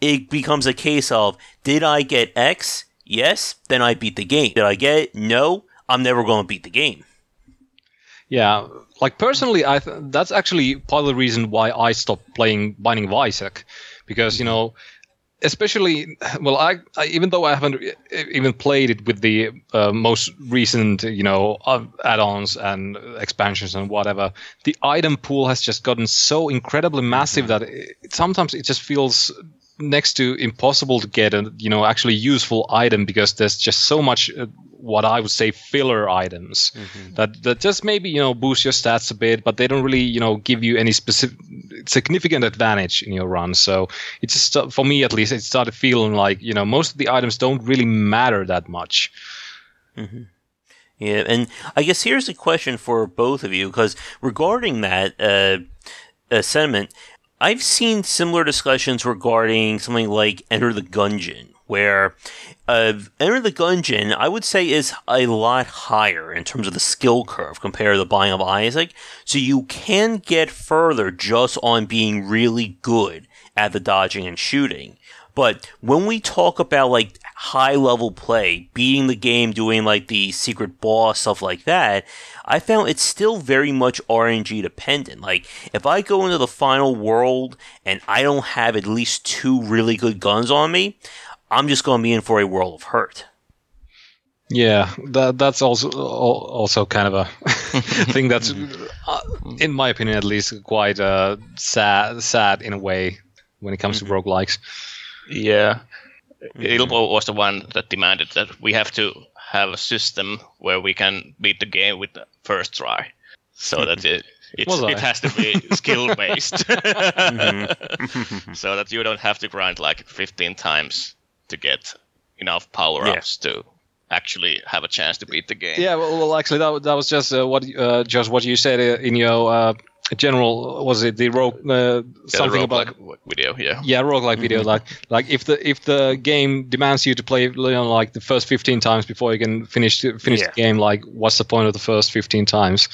It becomes a case of did I get X? Yes, then I beat the game. Did I get it? No, I'm never going to beat the game. Yeah, like personally, I th- that's actually part of the reason why I stopped playing Binding of Isaac, because you know, especially well, I, I even though I haven't even played it with the uh, most recent you know add-ons and expansions and whatever, the item pool has just gotten so incredibly massive that it, sometimes it just feels next to impossible to get a you know actually useful item because there's just so much uh, what I would say filler items that that just maybe you know boost your stats a bit, but they don't really you know give you any specific significant advantage in your run. So it just for me at least it started feeling like you know most of the items don't really matter that much. Yeah, and I guess here's a question for both of you because regarding that uh, uh, sentiment, I've seen similar discussions regarding something like Enter the Gungeon, where uh, Enter the Gungeon, I would say, is a lot higher in terms of the skill curve compared to the Binding of Isaac. So you can get further just on being really good at the dodging and shooting. But when we talk about like high level play, beating the game, doing like the secret boss, stuff like that, I found it's still very much RNG dependent. Like, if I go into the final world and I don't have at least two really good guns on me, I'm just going to be in for a world of hurt. Yeah, that that's also also kind of a thing that's, uh, in my opinion at least, quite uh, sad sad in a way when it comes to roguelikes. Yeah. Mm-hmm. Ilpo was the one that demanded that we have to have a system where we can beat the game with the first try. So mm-hmm. that it it's, it has to be skill based. Mm-hmm. so that you don't have to grind like 15 times to get enough power ups to actually have a chance to beat the game. Yeah, well, well actually, that, that was just uh, what uh, just what you said uh, in your uh, general. Was it the rogue uh, Yeah, something the about? roguelike video, yeah. Yeah, roguelike video. Like, like if the if the game demands you to play, you know, like the first fifteen times before you can finish finish Yeah. the game, like, what's the point of the first fifteen times?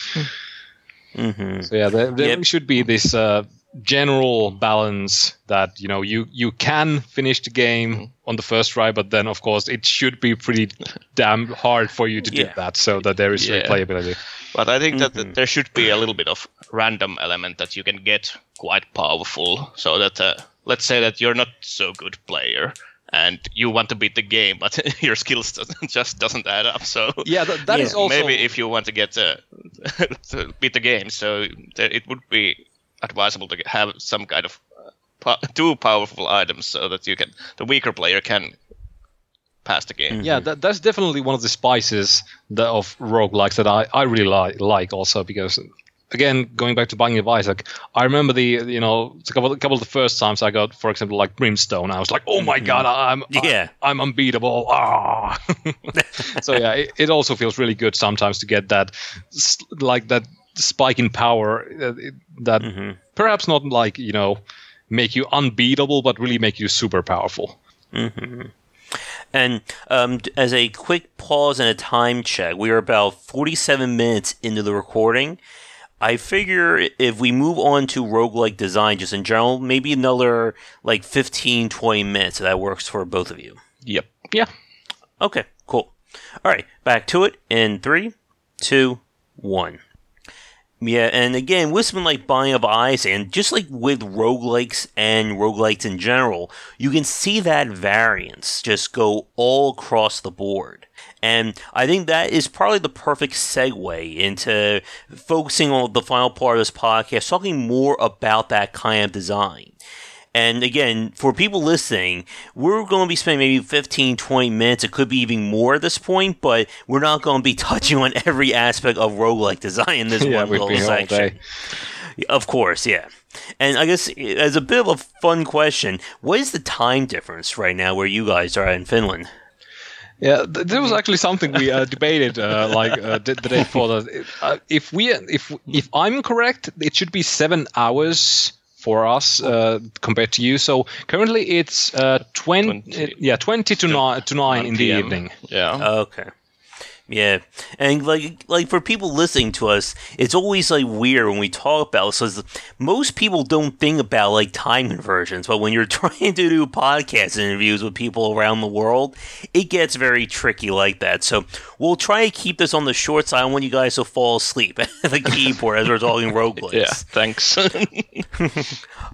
hmm So yeah, there, there Yep. should be this uh, general balance that you know you you can finish the game on the first try, but then of course it should be pretty damn hard for you to do that, so that there is Yeah. replayability. But I think that Mhm. there should be a little bit of random element that you can get quite powerful, so that uh, let's say that you're not so good player and you want to beat the game, but your skills doesn't, just doesn't add up. So Yeah, that, that is Yeah, also maybe if you want to get uh, to beat the game, so th- it would be advisable to have some kind of uh, two powerful items so that you can the weaker player can pass the game. Yeah, that, that's definitely one of the spices that, of roguelikes that I, I really li- like also because again going back to Binding of Isaac, I remember the you know a couple, a couple of the first times I got for example like Brimstone, I was like, oh my god, I'm Yeah. I, am unbeatable. Ah. so yeah, it, it also feels really good sometimes to get that like that spike in power uh, that hmm perhaps not like you know make you unbeatable, but really make you super powerful. And um, as a quick pause and a time check, we are about 47 minutes into the recording. I figure if we move on to roguelike design just in general, maybe another like 15, 20 minutes. That works for both of you. Yep. Yeah. Okay, cool. All right, back to it in three, two, one. Yeah, and again, with something like Binding of Isaac, and just like with roguelikes and roguelites in general, you can see that variance just go all across the board. And I think that is probably the perfect segue into focusing on the final part of this podcast, talking more about that kind of design. And again, for people listening, we're going to be spending maybe 15, 20 minutes. It could be even more at this point, but we're not going to be touching on every aspect of roguelike design in this Yeah, one little be here all section. Of course, yeah. And I guess as a bit of a fun question, what is the time difference right now where you guys are in Finland? Yeah, th- there was actually something we uh, debated uh, like uh, the, the day before. That uh, if we, if if I'm correct, it should be seven hours for us uh, compared to you. So currently it's uh, 20, 20 yeah, twenty to nine to nine in the PM. evening. Yeah. Okay. Yeah, and like like for people listening to us, it's always like weird when we talk about this. most people don't think about like time conversions, but when you're trying to do podcast interviews with people around the world, it gets very tricky like that. So we'll try to keep this on the short side. I want you guys to fall asleep at the keyboard as we're talking roguelikes. yeah. Thanks.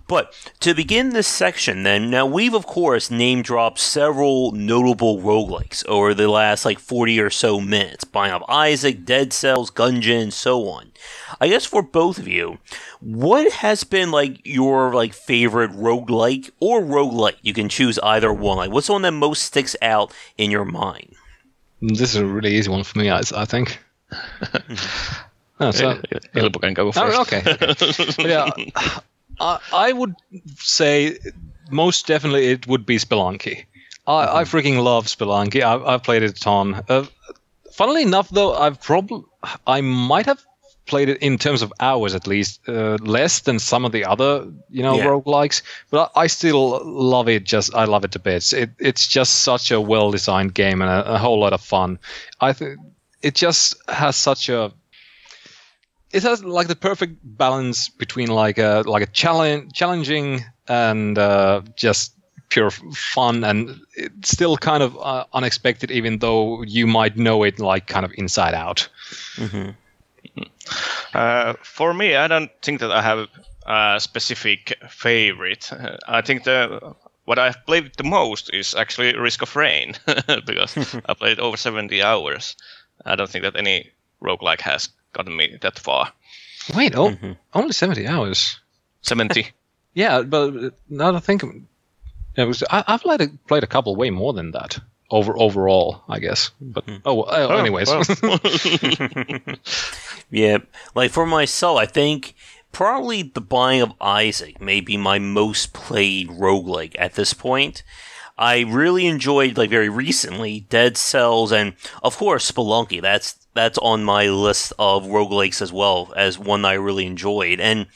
But to begin this section, then, now we've of course name dropped several notable roguelikes over the last like 40 or so minutes Binding of Isaac, Dead Cells, Gungeon, and so on. I guess for both of you, what has been like your like favorite roguelike or roguelike? You can choose either one. Like, what's the one that most sticks out in your mind? This is a really easy one for me, I, I think. Oh, so- Ilpo can go first. Oh, okay. okay. Yeah, I, I would say most definitely it would be Spelunky. I, I freaking love Spelunky. I've, I've played it a ton. Uh, funnily enough, though, I've probably I might have played it in terms of hours at least uh, less than some of the other you know Yeah. roguelikes but I, I still love it just i love it to bits it, it's just such a well designed game and a, a whole lot of fun i think it just has such a it has like the perfect balance between like a like a challenge challenging and uh, just pure fun and it's still kind of uh, unexpected even though you might know it like kind of inside out Uh, for me, I don't think that I have a specific favorite. Uh, I think the what I've played the most is actually Risk of Rain because I played over 70 hours. I don't think that any roguelike has gotten me that far. wait oh only 70 hours 70. Yeah, but now that I think, it was, I, I've played a, played a couple way more than that over overall, I guess. But oh, well, uh, anyways, well. Yeah, like for myself, I think probably the Binding of Isaac may be my most played roguelike at this point. I really enjoyed, like very recently, Dead Cells and of course Spelunky. That's that's on my list of roguelikes as well as one I really enjoyed. And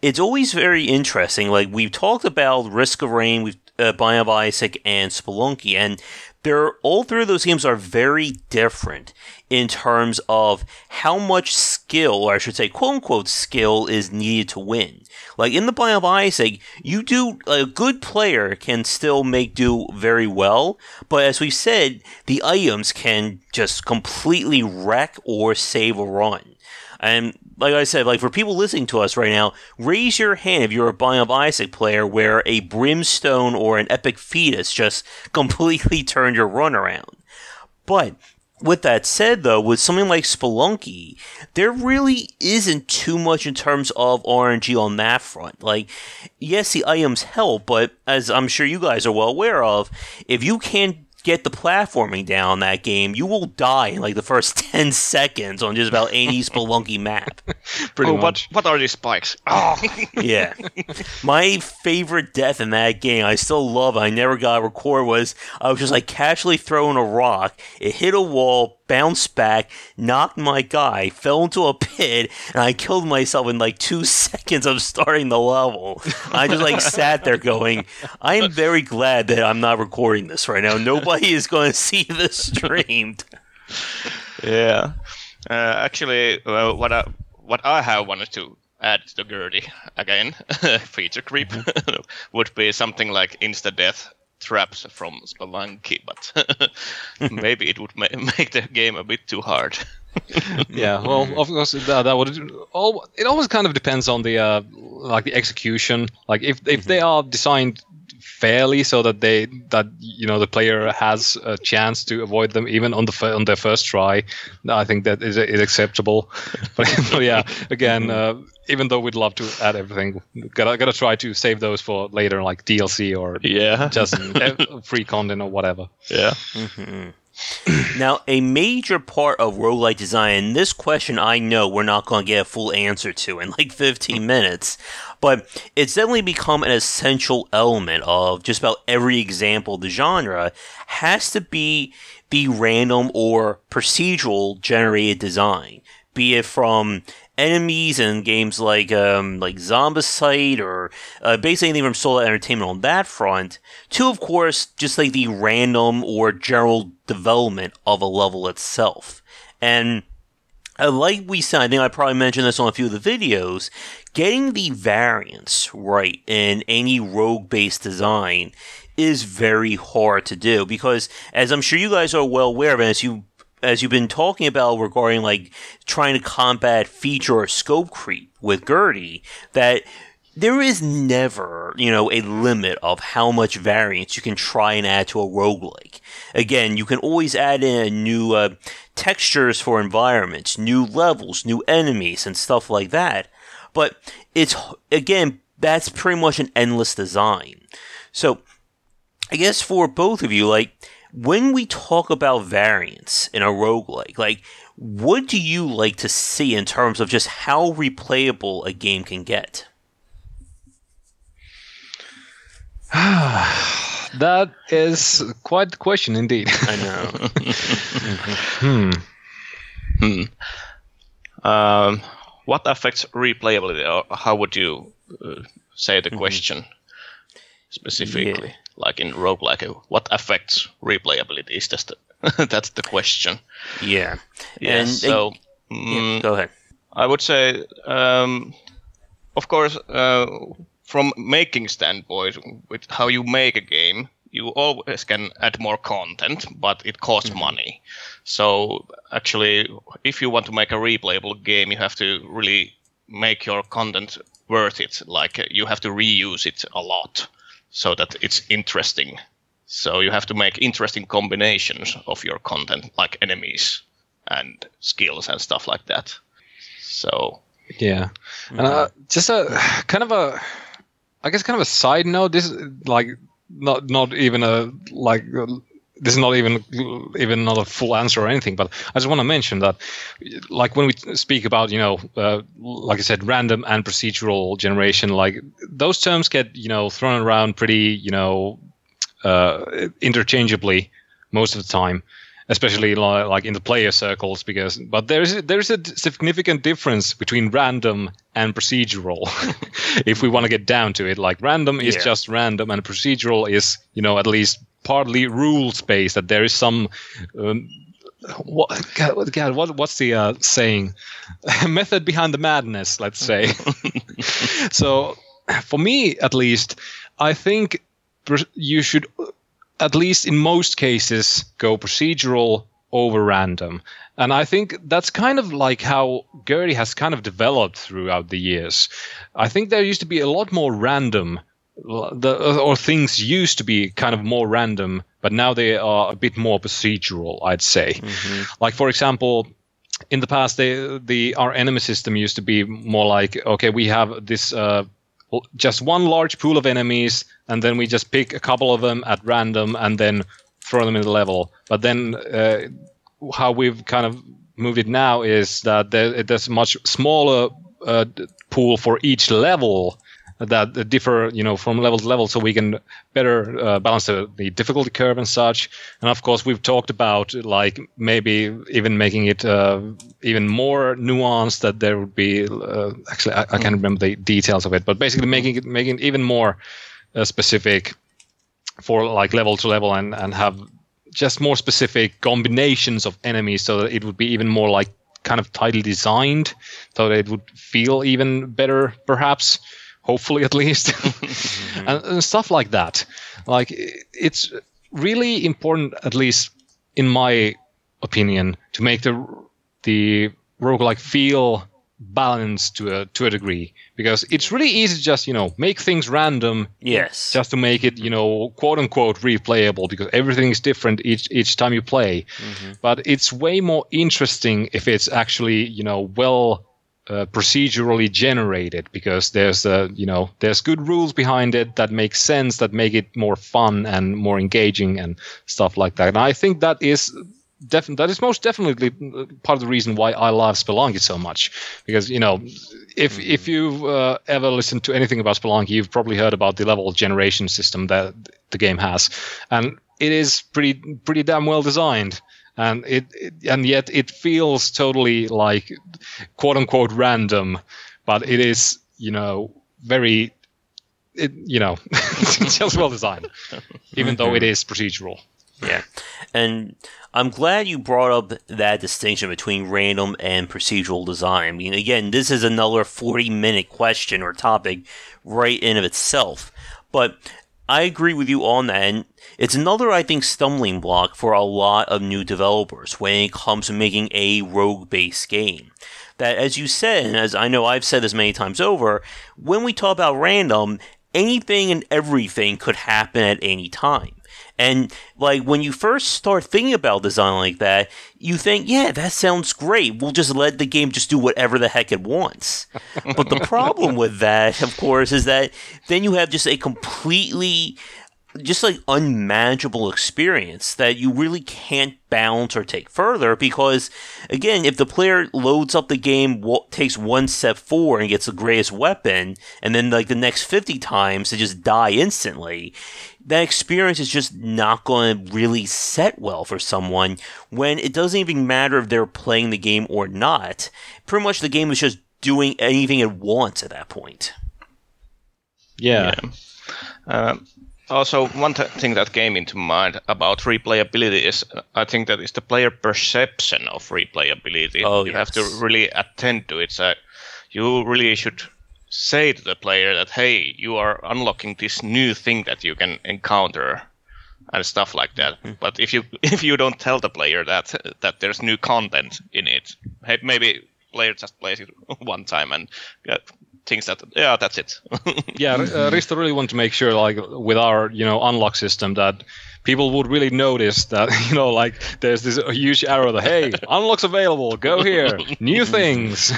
it's always very interesting. Like we've talked about Risk of Rain, we've uh, Binding of Isaac, and Spelunky, and they're all three of those games are very different in terms of how much skill, or I should say, quote unquote, skill is needed to win. Like in the Binding of Isaac, you do a good player can still make do very well, but as we've said, the items can just completely wreck or save a run. And like I said, like for people listening to us right now, raise your hand if you're a Binding of Isaac player where a brimstone or an epic fetus just completely turned your run around. But with that said, though, with something like Spelunky, there really isn't too much in terms of RNG on that front. Like, yes, the items help, but as I'm sure you guys are well aware of, if you can't get the platforming down that game, you will die in like the first 10 seconds on just about any Spelunky map. pretty oh, much. what, what are these spikes? Oh, Yeah. My favorite death in that game, I still love, it, I never got to record, was I was just like casually throwing a rock. It hit a wall, bounced back, knocked my guy, fell into a pit, and I killed myself in like two seconds of starting the level. I just like sat there going, I am very glad that I'm not recording this right now. Nobody is going to see this streamed. yeah. Uh, actually, uh, what I what I have wanted to add to GURPS again, feature creep, would be something like insta death traps from Spelunky, but maybe it would ma- make the game a bit too hard. yeah, well, of course, that, that would all. It always kind of depends on the uh, like the execution. Like if if they are designed fairly so that they that you know the player has a chance to avoid them even on the on their first try, I think that is, is acceptable. but, but yeah, again, uh, even though we'd love to add everything, gotta gotta try to save those for later, like DLC or Yeah. just free content or whatever. Yeah. Now, a major part of roguelike design, and this question I know we're not going to get a full answer to in like 15 mm. minutes, but it's definitely become an essential element of just about every example of the genre, has to be the random or procedural generated design, be it from enemies in games like um, like Zombicide or uh, basically anything from Solar Entertainment on that front, to of course just like the random or general development of a level itself. And uh, like we said, I think I probably mentioned this on a few of the videos, getting the variance right in any rogue based design is very hard to do because as I'm sure you guys are well aware of, and as you as you've been talking about regarding like trying to combat feature or scope creep with GURPS, that there is never, you know, a limit of how much variance you can try and add to a roguelike. Again, you can always add in new uh, textures for environments, new levels, new enemies, and stuff like that. But it's, again, that's pretty much an endless design. So, I guess for both of you, like, when we talk about variance in a roguelike, like, what do you like to see in terms of just how replayable a game can get? That is quite the question indeed. I know. hmm. Um, what affects replayability, or how would you uh, say the question specifically? Like in roguelike, what affects replayability? Is just the, that's the question. Yeah. Yeah. And so, yeah, mm, go ahead. I would say, um, of course, uh, from making standpoint, with how you make a game, you always can add more content, but it costs money. So actually, if you want to make a replayable game, you have to really make your content worth it. Like you have to reuse it a lot so that it's interesting. So you have to make interesting combinations of your content, like enemies and skills and stuff like that. So Yeah, and uh, just a kind of a, I guess, kind of a side note. This is like not not even a like. This is not even even not a full answer or anything, but I just want to mention that, like when we speak about you know, uh, like I said, random and procedural generation, like those terms get you know thrown around pretty you know uh, interchangeably most of the time especially li- like in the player circles because but there's there's a d- significant difference between random and procedural if we want to get down to it like random is Yeah. just random and procedural is you know at least partly rules based that there is some um, what God, what- what's the uh, saying? Method behind the madness let's say. So for me at least i think you should at least in most cases go procedural over random. And i think that's kind of like how GURPS has kind of developed throughout the years. I think there used to be a lot more random the, or things used to be kind of more random but now they are a bit more procedural i'd say. Like for example in the past they, the our enemy system used to be more like okay we have this uh, just one large pool of enemies and then we just pick a couple of them at random and then throw them in the level. But then uh, how we've kind of moved it now is that there, there's a much smaller uh, pool for each level that differ, you know, from level to level, so we can better uh, balance the, the difficulty curve and such. And of course, we've talked about like maybe even making it uh, even more nuanced. That there would be uh, actually I, I can't remember the details of it, but basically making it making it even more uh, specific for like level to level and and have just more specific combinations of enemies, so that it would be even more like kind of tightly designed, so that it would feel even better, perhaps. Hopefully, at least, mm-hmm. and, and stuff like that. Like it's really important, at least in my opinion, to make the the roguelike feel balanced to a to a degree because it's really easy to just you know make things random yes just to make it you know quote unquote replayable because everything is different each each time you play mm-hmm. but it's way more interesting if it's actually you know well uh, procedurally generated because there's uh, you know there's good rules behind it that make sense that make it more fun and more engaging and stuff like that and i think that is Def- that is most definitely part of the reason why I love Spelunky so much. Because you know, if mm-hmm. if you've uh, ever listened to anything about Spelunky, you've probably heard about the level generation system that the game has, and it is pretty pretty damn well designed. And it, it and yet it feels totally like quote unquote random, but it is you know very it you know just well designed, even though it is procedural. Yeah, and I'm glad you brought up that distinction between random and procedural design. I mean, again, this is another 40 minute question or topic right in of itself. But I agree with you on that. And it's another, I think, stumbling block for a lot of new developers when it comes to making a rogue based game. That, as you said, and as I know I've said this many times over, when we talk about random, anything and everything could happen at any time. And like when you first start thinking about design like that, you think, yeah, that sounds great. We'll just let the game just do whatever the heck it wants. but the problem with that, of course, is that then you have just a completely just like unmanageable experience that you really can't balance or take further because again if the player loads up the game takes one step forward and gets the greatest weapon and then like the next 50 times they just die instantly that experience is just not going to really set well for someone when it doesn't even matter if they're playing the game or not pretty much the game is just doing anything it wants at that point yeah, yeah. Uh, also one th- thing that came into mind about replayability is uh, I think that is the player perception of replayability. Oh, you yes. have to really attend to it. So you really should say to the player that hey, you are unlocking this new thing that you can encounter and stuff like that. Mm-hmm. But if you if you don't tell the player that that there's new content in it, maybe player just plays it one time and thinks that yeah that's it. Yeah uh, risto really want to make sure like with our you know unlock system that people would really notice that you know like there's this huge arrow that hey unlocks available go here new things.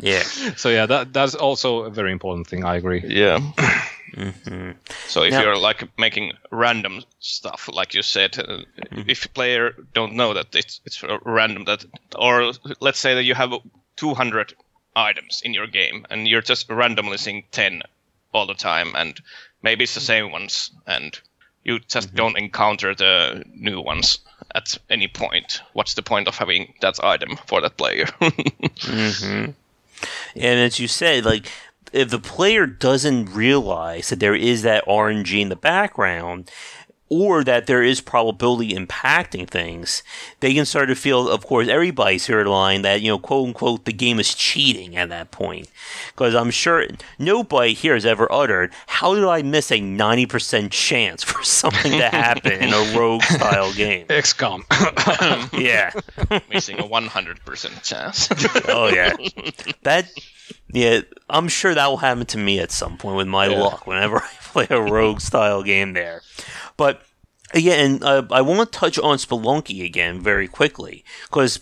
Yeah. So yeah that that's also a very important thing i agree. Yeah. Mm-hmm. so if now, you're like making random stuff like you said uh, mm-hmm. if player don't know that it's it's random that or let's say that you have 200 items in your game, and you're just randomly seeing ten all the time, and maybe it's the same ones, and you just mm-hmm. don't encounter the new ones at any point. What's the point of having that item for that player? mm-hmm. And as you said, like if the player doesn't realize that there is that RNG in the background, or that there is probability impacting things, they can start to feel, of course, everybody's heard line that, you know, quote unquote, the game is cheating at that point. Because I'm sure nobody here has ever uttered, how did I miss a 90% chance for something to happen in a rogue style game? XCOM. yeah. Missing a 100% chance. oh, yeah. That, yeah, I'm sure that will happen to me at some point with my yeah. luck whenever I play a rogue style game there. But again, uh, I want to touch on Spelunky again very quickly because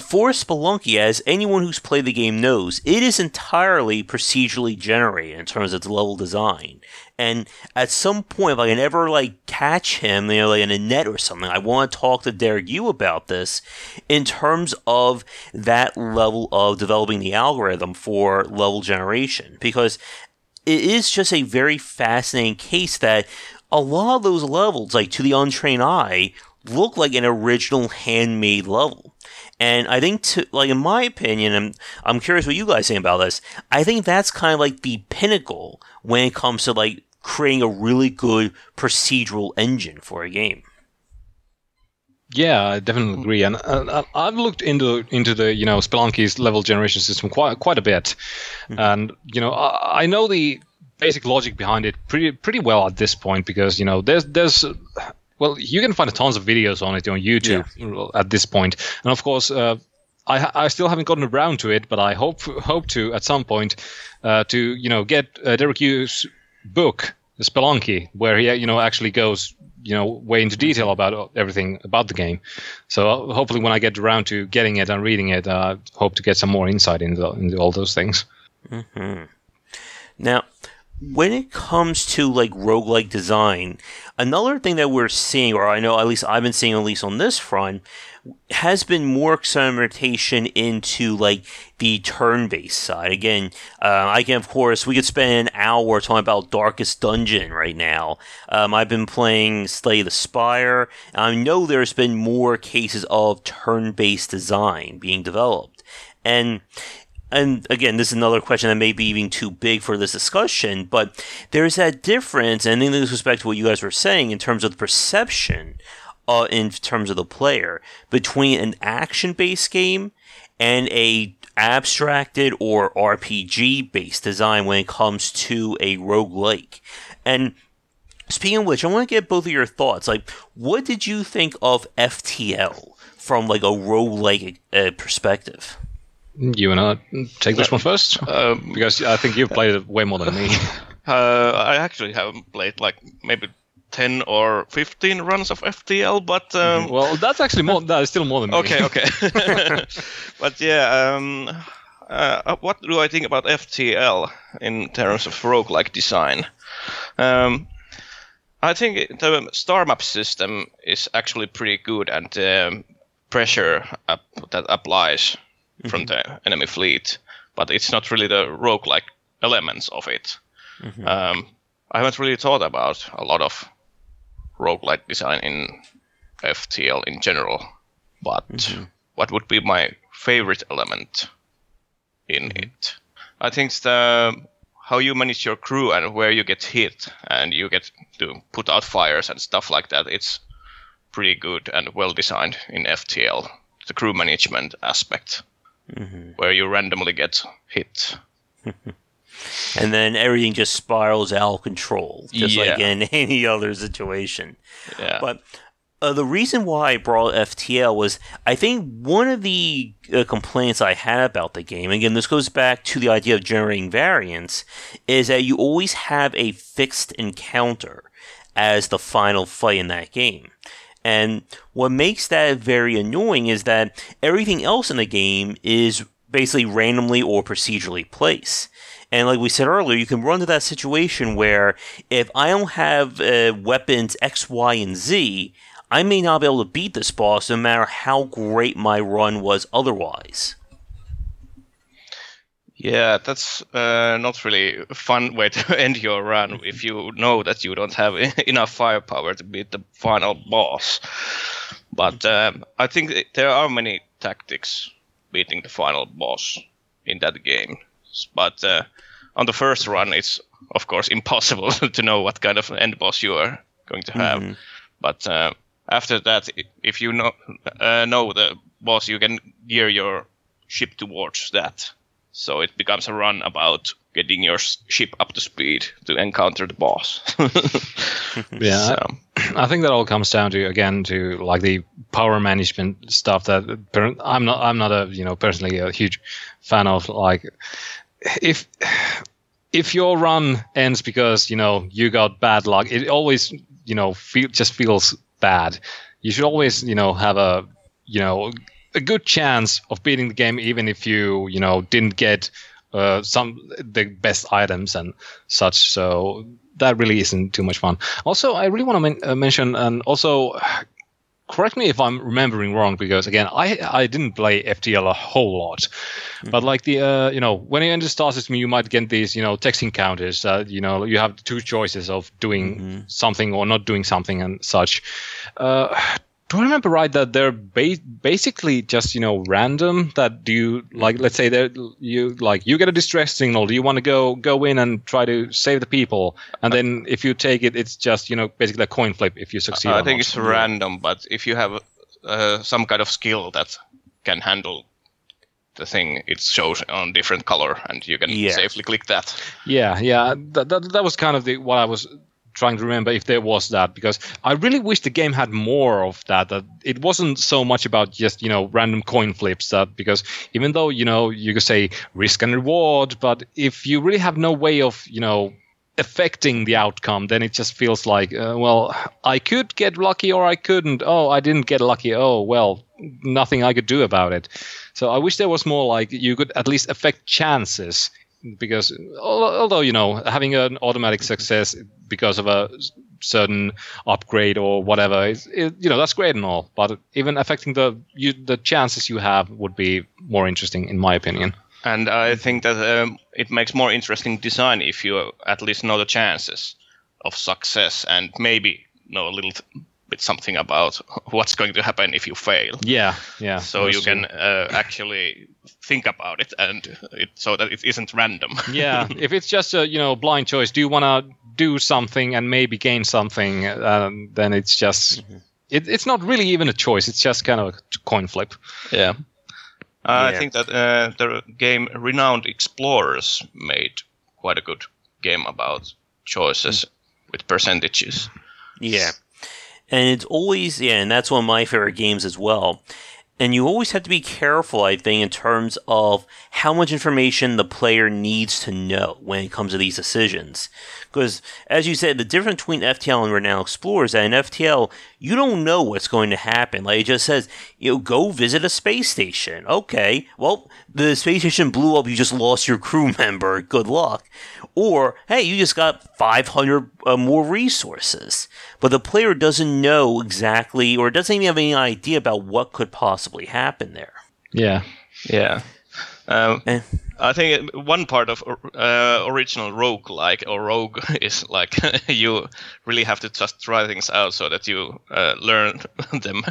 for Spelunky, as anyone who's played the game knows, it is entirely procedurally generated in terms of the level design. And at some point, if I can ever like catch him, you know, like in a net or something, I want to talk to Derek Yu about this in terms of that level of developing the algorithm for level generation, because it is just a very fascinating case that a lot of those levels, like to the untrained eye, look like an original handmade level. And I think, to, like in my opinion, and I'm curious what you guys think about this. I think that's kind of like the pinnacle when it comes to like creating a really good procedural engine for a game. Yeah, I definitely agree, and uh, I've looked into into the you know Spelunky's level generation system quite quite a bit, mm-hmm. and you know I, I, know the basic logic behind it pretty pretty well at this point because you know there's there's well you can find tons of videos on it on YouTube yeah. at this point, and of course. Uh, I, I still haven't gotten around to it, but I hope hope to at some point uh, to you know get uh, Derek Yu's book Spelunky, where he you know actually goes you know way into detail about everything about the game. So uh, hopefully, when I get around to getting it and reading it, I uh, hope to get some more insight into, into all those things. Mm-hmm. When it comes to like roguelike design, another thing that we're seeing, or I know at least I've been seeing at least on this front, has been more experimentation into like the turn-based side. Again, uh, I can of course we could spend an hour talking about Darkest Dungeon right now. Um, I've been playing Slay the Spire. I know there's been more cases of turn-based design being developed, and and again, this is another question that may be even too big for this discussion, but there's that difference, and in this back to what you guys were saying in terms of the perception uh, in terms of the player between an action-based game and a abstracted or RPG based design when it comes to a roguelike. And speaking of which, I want to get both of your thoughts. Like, what did you think of FTL from like a roguelike uh, perspective? You and I take this one first, um, because I think you've played it way more than me. Uh, I actually haven't played like maybe 10 or 15 runs of FTL, but um, mm-hmm. well, that's actually more. That is still more than me. Okay, okay. but yeah, um, uh, what do I think about FTL in terms of roguelike design? Um, I think the star map system is actually pretty good, and the pressure up, that applies mm-hmm. from the enemy fleet, but it's not really the roguelike elements of it. Mm-hmm. Um, I haven't really thought about a lot of roguelike design in FTL in general, but mm-hmm. what would be my favorite element in mm-hmm. it? I think the how you manage your crew and where you get hit and you get to put out fires and stuff like that. It's pretty good and well designed in FTL. The crew management aspect, mm-hmm. where you randomly get hit. and then everything just spirals out of control, just yeah. like in any other situation. Yeah. But uh, the reason why I brought FTL was I think one of the uh, complaints I had about the game, again, this goes back to the idea of generating variants, is that you always have a fixed encounter as the final fight in that game. And what makes that very annoying is that everything else in the game is basically randomly or procedurally placed. And like we said earlier, you can run to that situation where if I don't have uh, weapons X, Y, and Z, I may not be able to beat this boss no matter how great my run was otherwise. Yeah, that's uh, not really a fun way to end your run if you know that you don't have enough firepower to beat the final boss. But um, I think there are many tactics beating the final boss in that game. But uh, on the first run, it's of course impossible to know what kind of end boss you are going to have. Mm-hmm. But uh, after that, if you know uh, know the boss, you can gear your ship towards that. So it becomes a run about getting your ship up to speed to encounter the boss. yeah, so. I think that all comes down to again to like the power management stuff that I'm not I'm not a you know personally a huge fan of like if if your run ends because you know you got bad luck, it always you know feel just feels bad. You should always you know have a you know a good chance of beating the game even if you you know didn't get uh, some the best items and such. So that really isn't too much fun. Also, I really want to men- uh, mention and also correct me if I'm remembering wrong because again, I I didn't play FTL a whole lot, mm-hmm. but like the uh, you know when you enter Star System, you might get these you know text encounters. Uh, you know you have two choices of doing mm-hmm. something or not doing something and such. Uh, do I remember right that they're ba- basically just you know random? That do you like? Let's say that you like you get a distress signal. Do you want to go go in and try to save the people? And then if you take it, it's just you know basically a coin flip if you succeed. I think not. it's random, but if you have uh, some kind of skill that can handle the thing it shows on different color, and you can Yeah. safely click that. Yeah, yeah. That, that, that was kind of the what I was trying to remember if there was that because I really wish the game had more of that. That it wasn't so much about just you know random coin flips. That because even though you know you could say risk and reward, but if you really have no way of you know affecting the outcome, then it just feels like uh, well I could get lucky or I couldn't. Oh, I didn't get lucky. Oh well, nothing I could do about it. So I wish there was more like you could at least affect chances because although you know having an automatic success because of a certain upgrade or whatever is it, you know that's great and all but even affecting the you, the chances you have would be more interesting in my opinion. And I think that um, it makes more interesting design if you at least know the chances of success and maybe know a little th- bit something about what's going to happen if you fail. yeah yeah So you that's can uh, actually think about it and it, so that it isn't random. yeah if it's just a you know blind choice do you want to do something and maybe gain something um, then it's just it, it's not really even a choice it's just kind of a coin flip Yeah. I Yeah. think that uh, the game Renowned Explorers made quite a good game about choices with percentages. Yeah. And it's always, yeah, and that's one of my favorite games as well. And you always have to be careful, I think, in terms of how much information the player needs to know when it comes to these decisions. Because, as you said, the difference between FTL and Renowned Explorers, that in FTL, you don't know what's going to happen. Like it just says, you know, go visit a space station. Okay, well, the space station blew up, you just lost your crew member. Good luck. Or, hey, you just got 500 uh, more resources. But the player doesn't know exactly, or doesn't even have any idea about what could possibly happen there. yeah Yeah. Um, Eh. I think one part of uh, original rogue like or rogue is like you really have to just try things out so that you uh, learn them,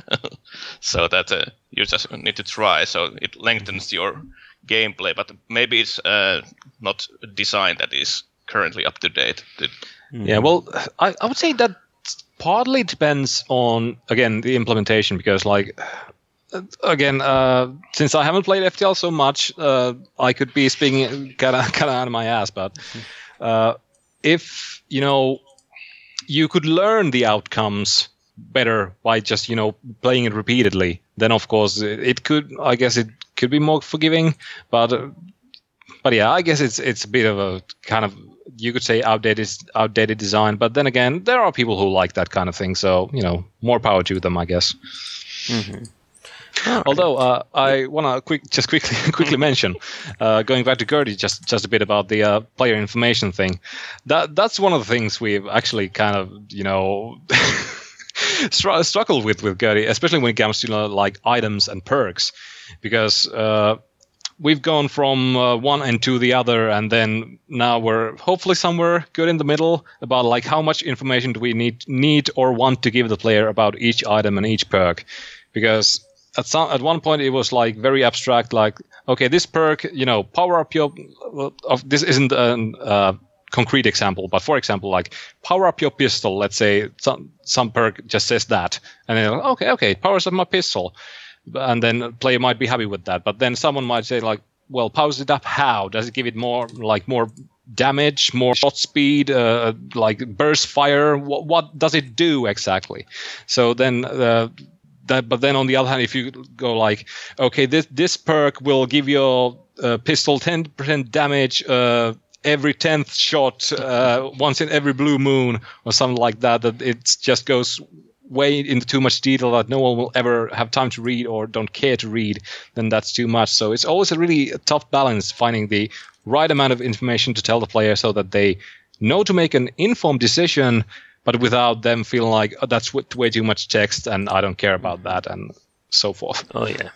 so that uh, you just need to try. So it lengthens your gameplay, but maybe it's uh, not a design that is currently up to date. Yeah, well, I, I would say that partly depends on again the implementation because like again uh, since I haven't played FTL so much, uh, I could be speaking kind of kind of out of my ass, but uh, if you know you could learn the outcomes better by just you know playing it repeatedly, then of course it, could I guess it could be more forgiving, but. Uh, but yeah, I guess it's it's a bit of a kind of you could say outdated outdated design. But then again, there are people who like that kind of thing. So you know, more power to them, I guess. Although uh, I want to quick just quickly quickly mention, uh, going back to Gertie, just just a bit about the uh, player information thing. That that's one of the things we've actually kind of you know. str- struggled with with Gertie, especially when it comes to you know, like items and perks, because uh, we've gone from uh, one end to the other and then now we're hopefully somewhere good in the middle about like how much information do we need need or want to give the player about each item and each perk because at some at one point it was like very abstract like okay this perk you know power up your of this isn't an uh, concrete example but for example like power up your pistol let's say some some perk just says that and then okay okay powers up my pistol and then player might be happy with that. But then someone might say like, well, powers it up how? Does it give it more like more damage, more shot speed, uh, like burst fire? What, what does it do exactly? So then. Uh, that, but then on the other hand, if you go like, okay, this this perk will give your uh, pistol 10% damage uh, every 10th shot uh, once in every blue moon or something like that, that it just goes way into too much detail that no one will ever have time to read or don't care to read, then that's too much. So it's always a really tough balance finding the right amount of information to tell the player so that they know to make an informed decision, but without them feeling like oh, that's way too much text and I don't care about that and so forth. Oh, yeah.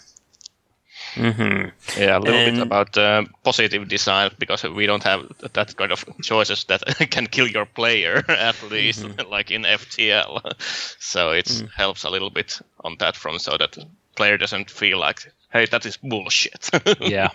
Mm-hmm. Yeah, a little And- bit about uh, positive design because we don't have that kind of choices that can kill your player at least, like in FTL. so it helps a little bit on that front, so that player doesn't feel like, hey, that is bullshit. Yeah.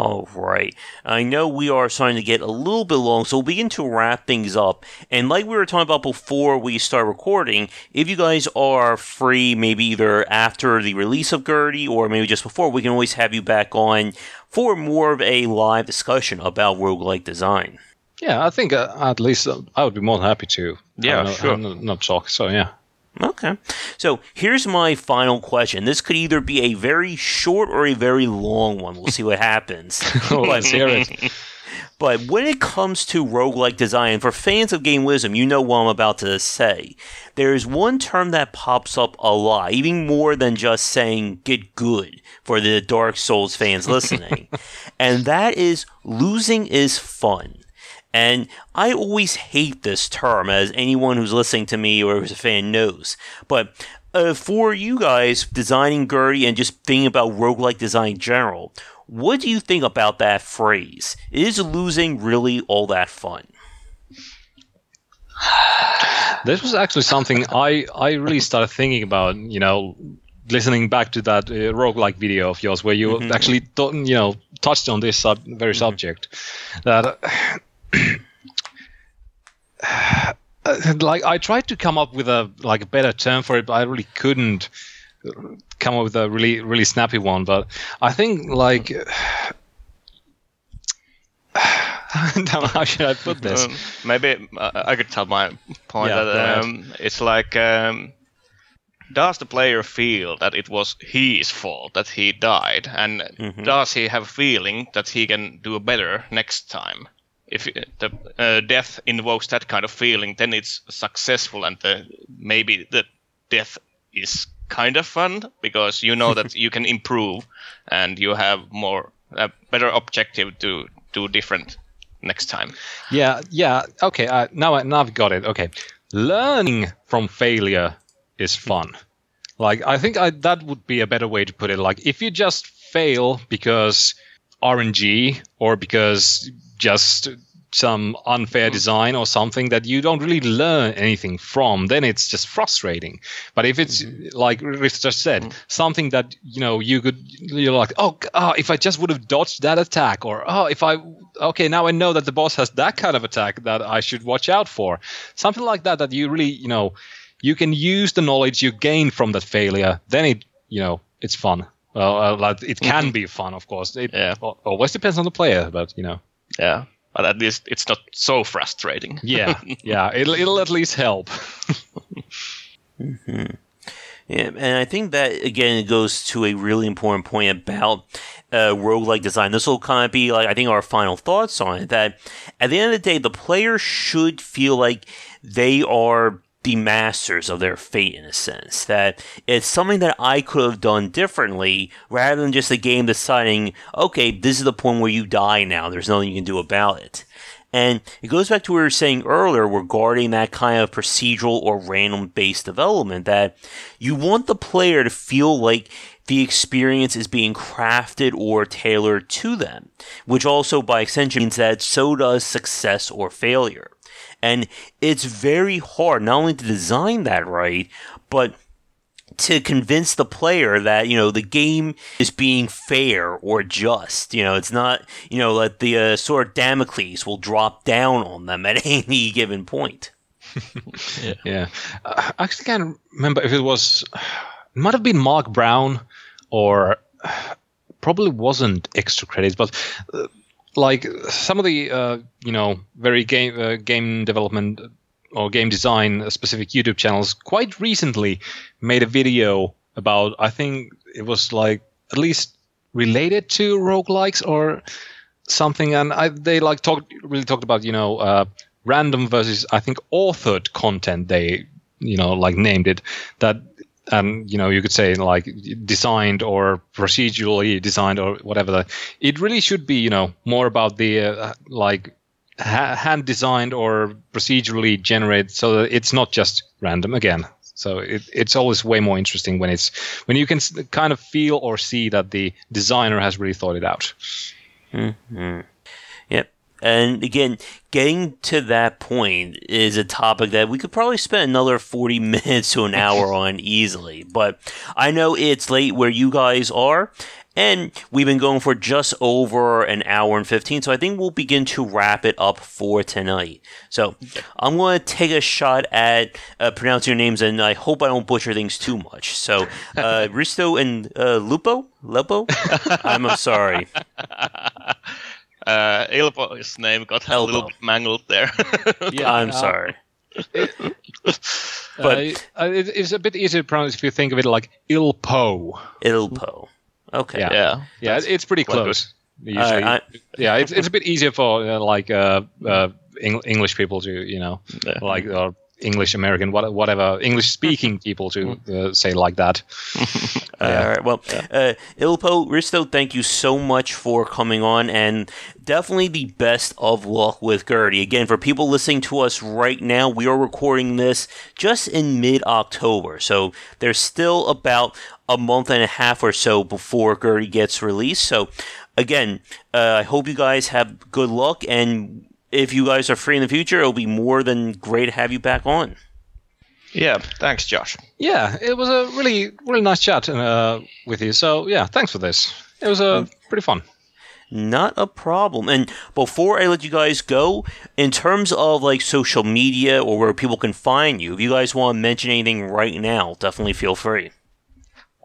All right. I know we are starting to get a little bit long, so we'll begin to wrap things up. And like we were talking about before we start recording, if you guys are free, maybe either after the release of Gertie or maybe just before, we can always have you back on for more of a live discussion about roguelike design. Yeah, I think uh, at least uh, I would be more than happy to. Yeah, uh, sure. Not, not talk. So yeah. Okay. So here's my final question. This could either be a very short or a very long one. We'll see what happens. oh, let's hear it. But when it comes to roguelike design, for fans of Game Wisdom, you know what I'm about to say. There is one term that pops up a lot, even more than just saying get good for the Dark Souls fans listening. and that is losing is fun. And I always hate this term, as anyone who's listening to me or who's a fan knows. But uh, for you guys designing Gertie and just thinking about roguelike design in general, what do you think about that phrase? Is losing really all that fun? This was actually something I, I really started thinking about, you know, listening back to that uh, roguelike video of yours where you Mhm. actually, you know, touched on this sub- very subject. That like I tried to come up with a like a better term for it, but I really couldn't come up with a really really snappy one. But I think like how should I put this? Um, maybe uh, I could tell my point Yeah, that um, it's like um, does the player feel that it was his fault that he died, and Mhm. does he have a feeling that he can do better next time? If uh, the uh, death invokes that kind of feeling, then it's successful, and the, maybe the death is kind of fun because you know that you can improve and you have more a better objective to do different next time. Yeah, yeah. Okay, uh, now I now I've got it. Okay, learning from failure is fun. Like I think I, that would be a better way to put it. Like if you just fail because RNG or because just some unfair hmm. design or something that you don't really learn anything from, then it's just frustrating. But if it's hmm. like Riff just said, hmm. something that you know you could, you're like, oh, oh, if I just would have dodged that attack, or oh, if I, okay, now I know that the boss has that kind of attack that I should watch out for, something like that. That you really, you know, you can use the knowledge you gain from that failure. Then it, you know, it's fun. Well, uh, it can be fun, of course. It Yeah. always depends on the player, but you know. Yeah, but at least it's not so frustrating. Yeah, yeah, it'll it'll at least help. Yeah, and I think that again it goes to a really important point about uh, roguelike design. This will kind of be like I think our final thoughts on it. That at the end of the day, the player should feel like they are the masters of their fate in a sense. That it's something that I could have done differently rather than just the game deciding, okay, this is the point where you die now. There's nothing you can do about it. And it goes back to what we were saying earlier regarding that kind of procedural or random based development that you want the player to feel like the experience is being crafted or tailored to them, which also by extension means that so does success or failure. And it's very hard not only to design that right, but to convince the player that you know the game is being fair or just. You know, it's not you know that the uh, sword of Damocles will drop down on them at any given point. Yeah, uh, I actually can't remember if it was. It might have been Mark Brown, or probably wasn't extra credits, but uh, like some of the uh, you know very game uh, game development or game design specific YouTube channels quite recently made a video about. I think it was like at least related to roguelikes or something, and I, they like talked really talked about you know uh, random versus I think authored content. They you know like named it that and you know you could say like designed or procedurally designed or whatever it really should be you know more about the uh, like ha- hand designed or procedurally generated so that it's not just random again so it, it's always way more interesting when it's when you can kind of feel or see that the designer has really thought it out Mm-hmm. And again, getting to that point is a topic that we could probably spend another 40 minutes to an hour on easily. But I know it's late where you guys are. And we've been going for just over an hour and 15, so I think we'll begin to wrap it up for tonight. So I'm going to take a shot at uh, pronouncing your names, and I hope I don't butcher things too much. So, uh, Risto and uh, Lupo? Lupo? I'm, I'm sorry. Uh, Ilpo's name got a little bit mangled there. Yeah, I'm uh, sorry. But uh, it, it's a bit easier to pronounce if you think of it like Ilpo. Ilpo. Okay. Yeah. yeah. Yeah, it- it's pretty close. Usually, I- yeah, it's, it's a bit easier for uh, like uh, uh, Eng- English people to you know Yeah. like or English American whatever English speaking people to uh, say like that. All right. Well, uh, Ilpo, Risto, thank you so much for coming on, and definitely the best of luck with Gertie. Again, for people listening to us right now, we are recording this just in mid October, so there's still about a month and a half or so before Gertie gets released. So, again, uh, I hope you guys have good luck, and if you guys are free in the future, it'll be more than great to have you back on. Yeah, thanks, Josh. Yeah, it was a really really nice chat uh, with you. So yeah, thanks for this. It was uh, pretty fun. Not a problem. And before I let you guys go, in terms of like social media or where people can find you, if you guys want to mention anything right now, definitely feel free.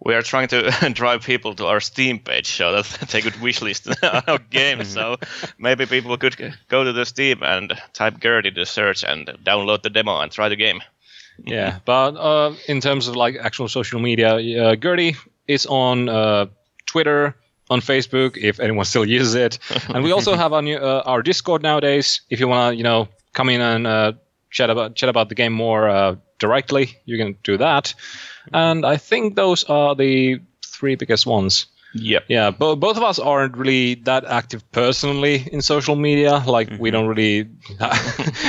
We are trying to drive people to our Steam page so that they could wishlist our game. so maybe people could go to the Steam and type Gertie to search and download the demo and try the game. Yeah, but uh, in terms of like actual social media, uh, Gertie is on uh, Twitter, on Facebook, if anyone still uses it, and we also have our new, uh, our Discord nowadays. If you want to, you know, come in and uh, chat about chat about the game more uh, directly, you can do that. And I think those are the three biggest ones. Yeah, Yeah, bo- both of us aren't really that active personally in social media. Like we don't really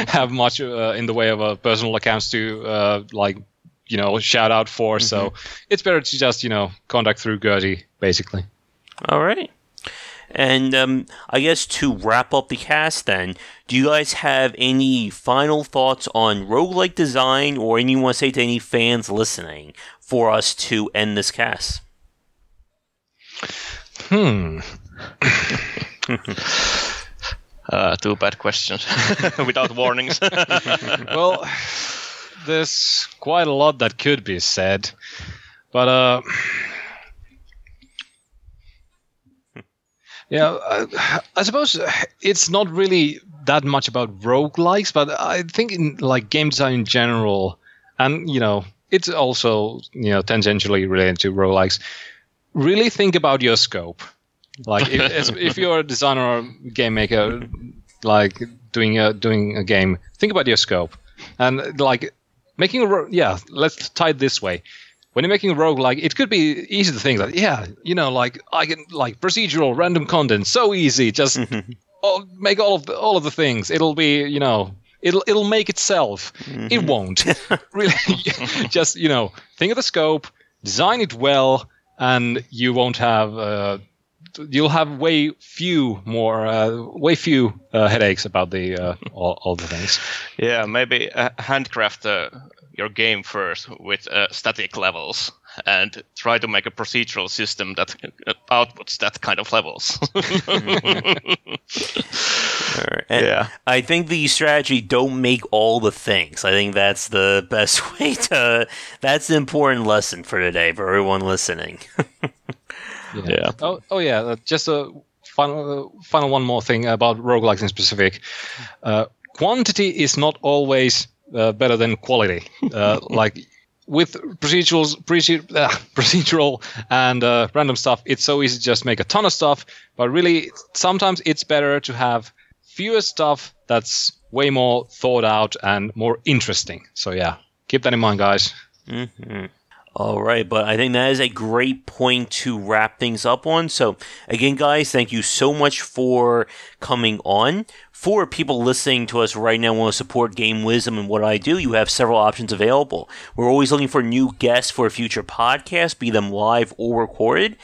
have much uh, in the way of uh, personal accounts to uh, like you know shout out for. So it's better to just you know contact through Gertie basically. All right. And um, I guess to wrap up the cast, then, do you guys have any final thoughts on roguelike design or any you want to say to any fans listening for us to end this cast? Hmm. Uh, two bad questions without warnings. well, there's quite a lot that could be said, but uh, yeah, I, I suppose it's not really that much about roguelikes, but I think in like game design in general, and you know, it's also you know tangentially related to roguelikes. Really think about your scope. Like if, if you're a designer or game maker, like doing a doing a game, think about your scope and like making a ro- yeah. Let's tie it this way. When you're making a roguelike, it could be easy to think that yeah, you know, like I can like procedural random content, so easy. Just all, make all of the, all of the things. It'll be you know. It'll it'll make itself. It won't. really, just you know, think of the scope, design it well, and you won't have uh, you'll have way few more uh, way few uh, headaches about the uh, all, all the things. yeah, maybe uh, handcraft uh, your game first with uh, static levels and try to make a procedural system that uh, outputs that kind of levels. All right. And Yeah. I think the strategy don't make all the things. I think that's the best way to. That's the important lesson for today for everyone listening. yeah. Oh oh yeah, uh, just a final uh, final one more thing about roguelikes in specific. Uh, quantity is not always uh, better than quality. Uh, like with procedurals, proce- uh, procedural and uh, random stuff, it's so easy to just make a ton of stuff. But really, sometimes it's better to have fewer stuff that's way more thought out and more interesting. So yeah, keep that in mind, guys. hmm All right, but I think that is a great point to wrap things up on. So, again, guys, thank you so much for coming on. For people listening to us right now, want to support Game Wisdom and what I do, you have several options available. We're always looking for new guests for a future podcast, be them live or recorded.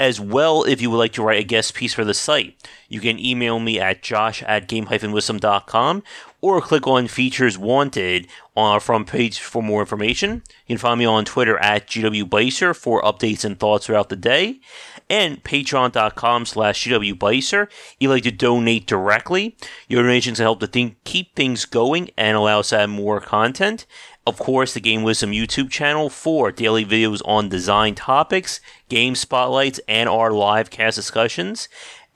As well if you would like to write a guest piece for the site. You can email me at josh at game-wisdom.com or click on Features Wanted on our front page for more information. You can find me on Twitter at gwbycer for updates and thoughts throughout the day and patreon.com slash gwbycer. If you'd like to donate directly, your donations help to think, keep things going and allow us to add more content. Of course, the Game Wisdom YouTube channel for daily videos on design topics, game spotlights, and our live cast discussions.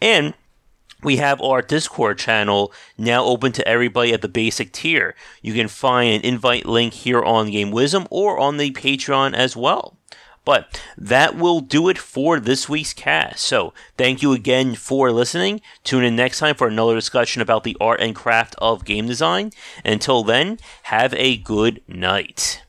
And we have our Discord channel now open to everybody at the basic tier. You can find an invite link here on Game Wisdom or on the Patreon as well. But that will do it for this week's cast. So thank you again for listening. Tune in next time for another discussion about the art and craft of game design. Until then, have a good night.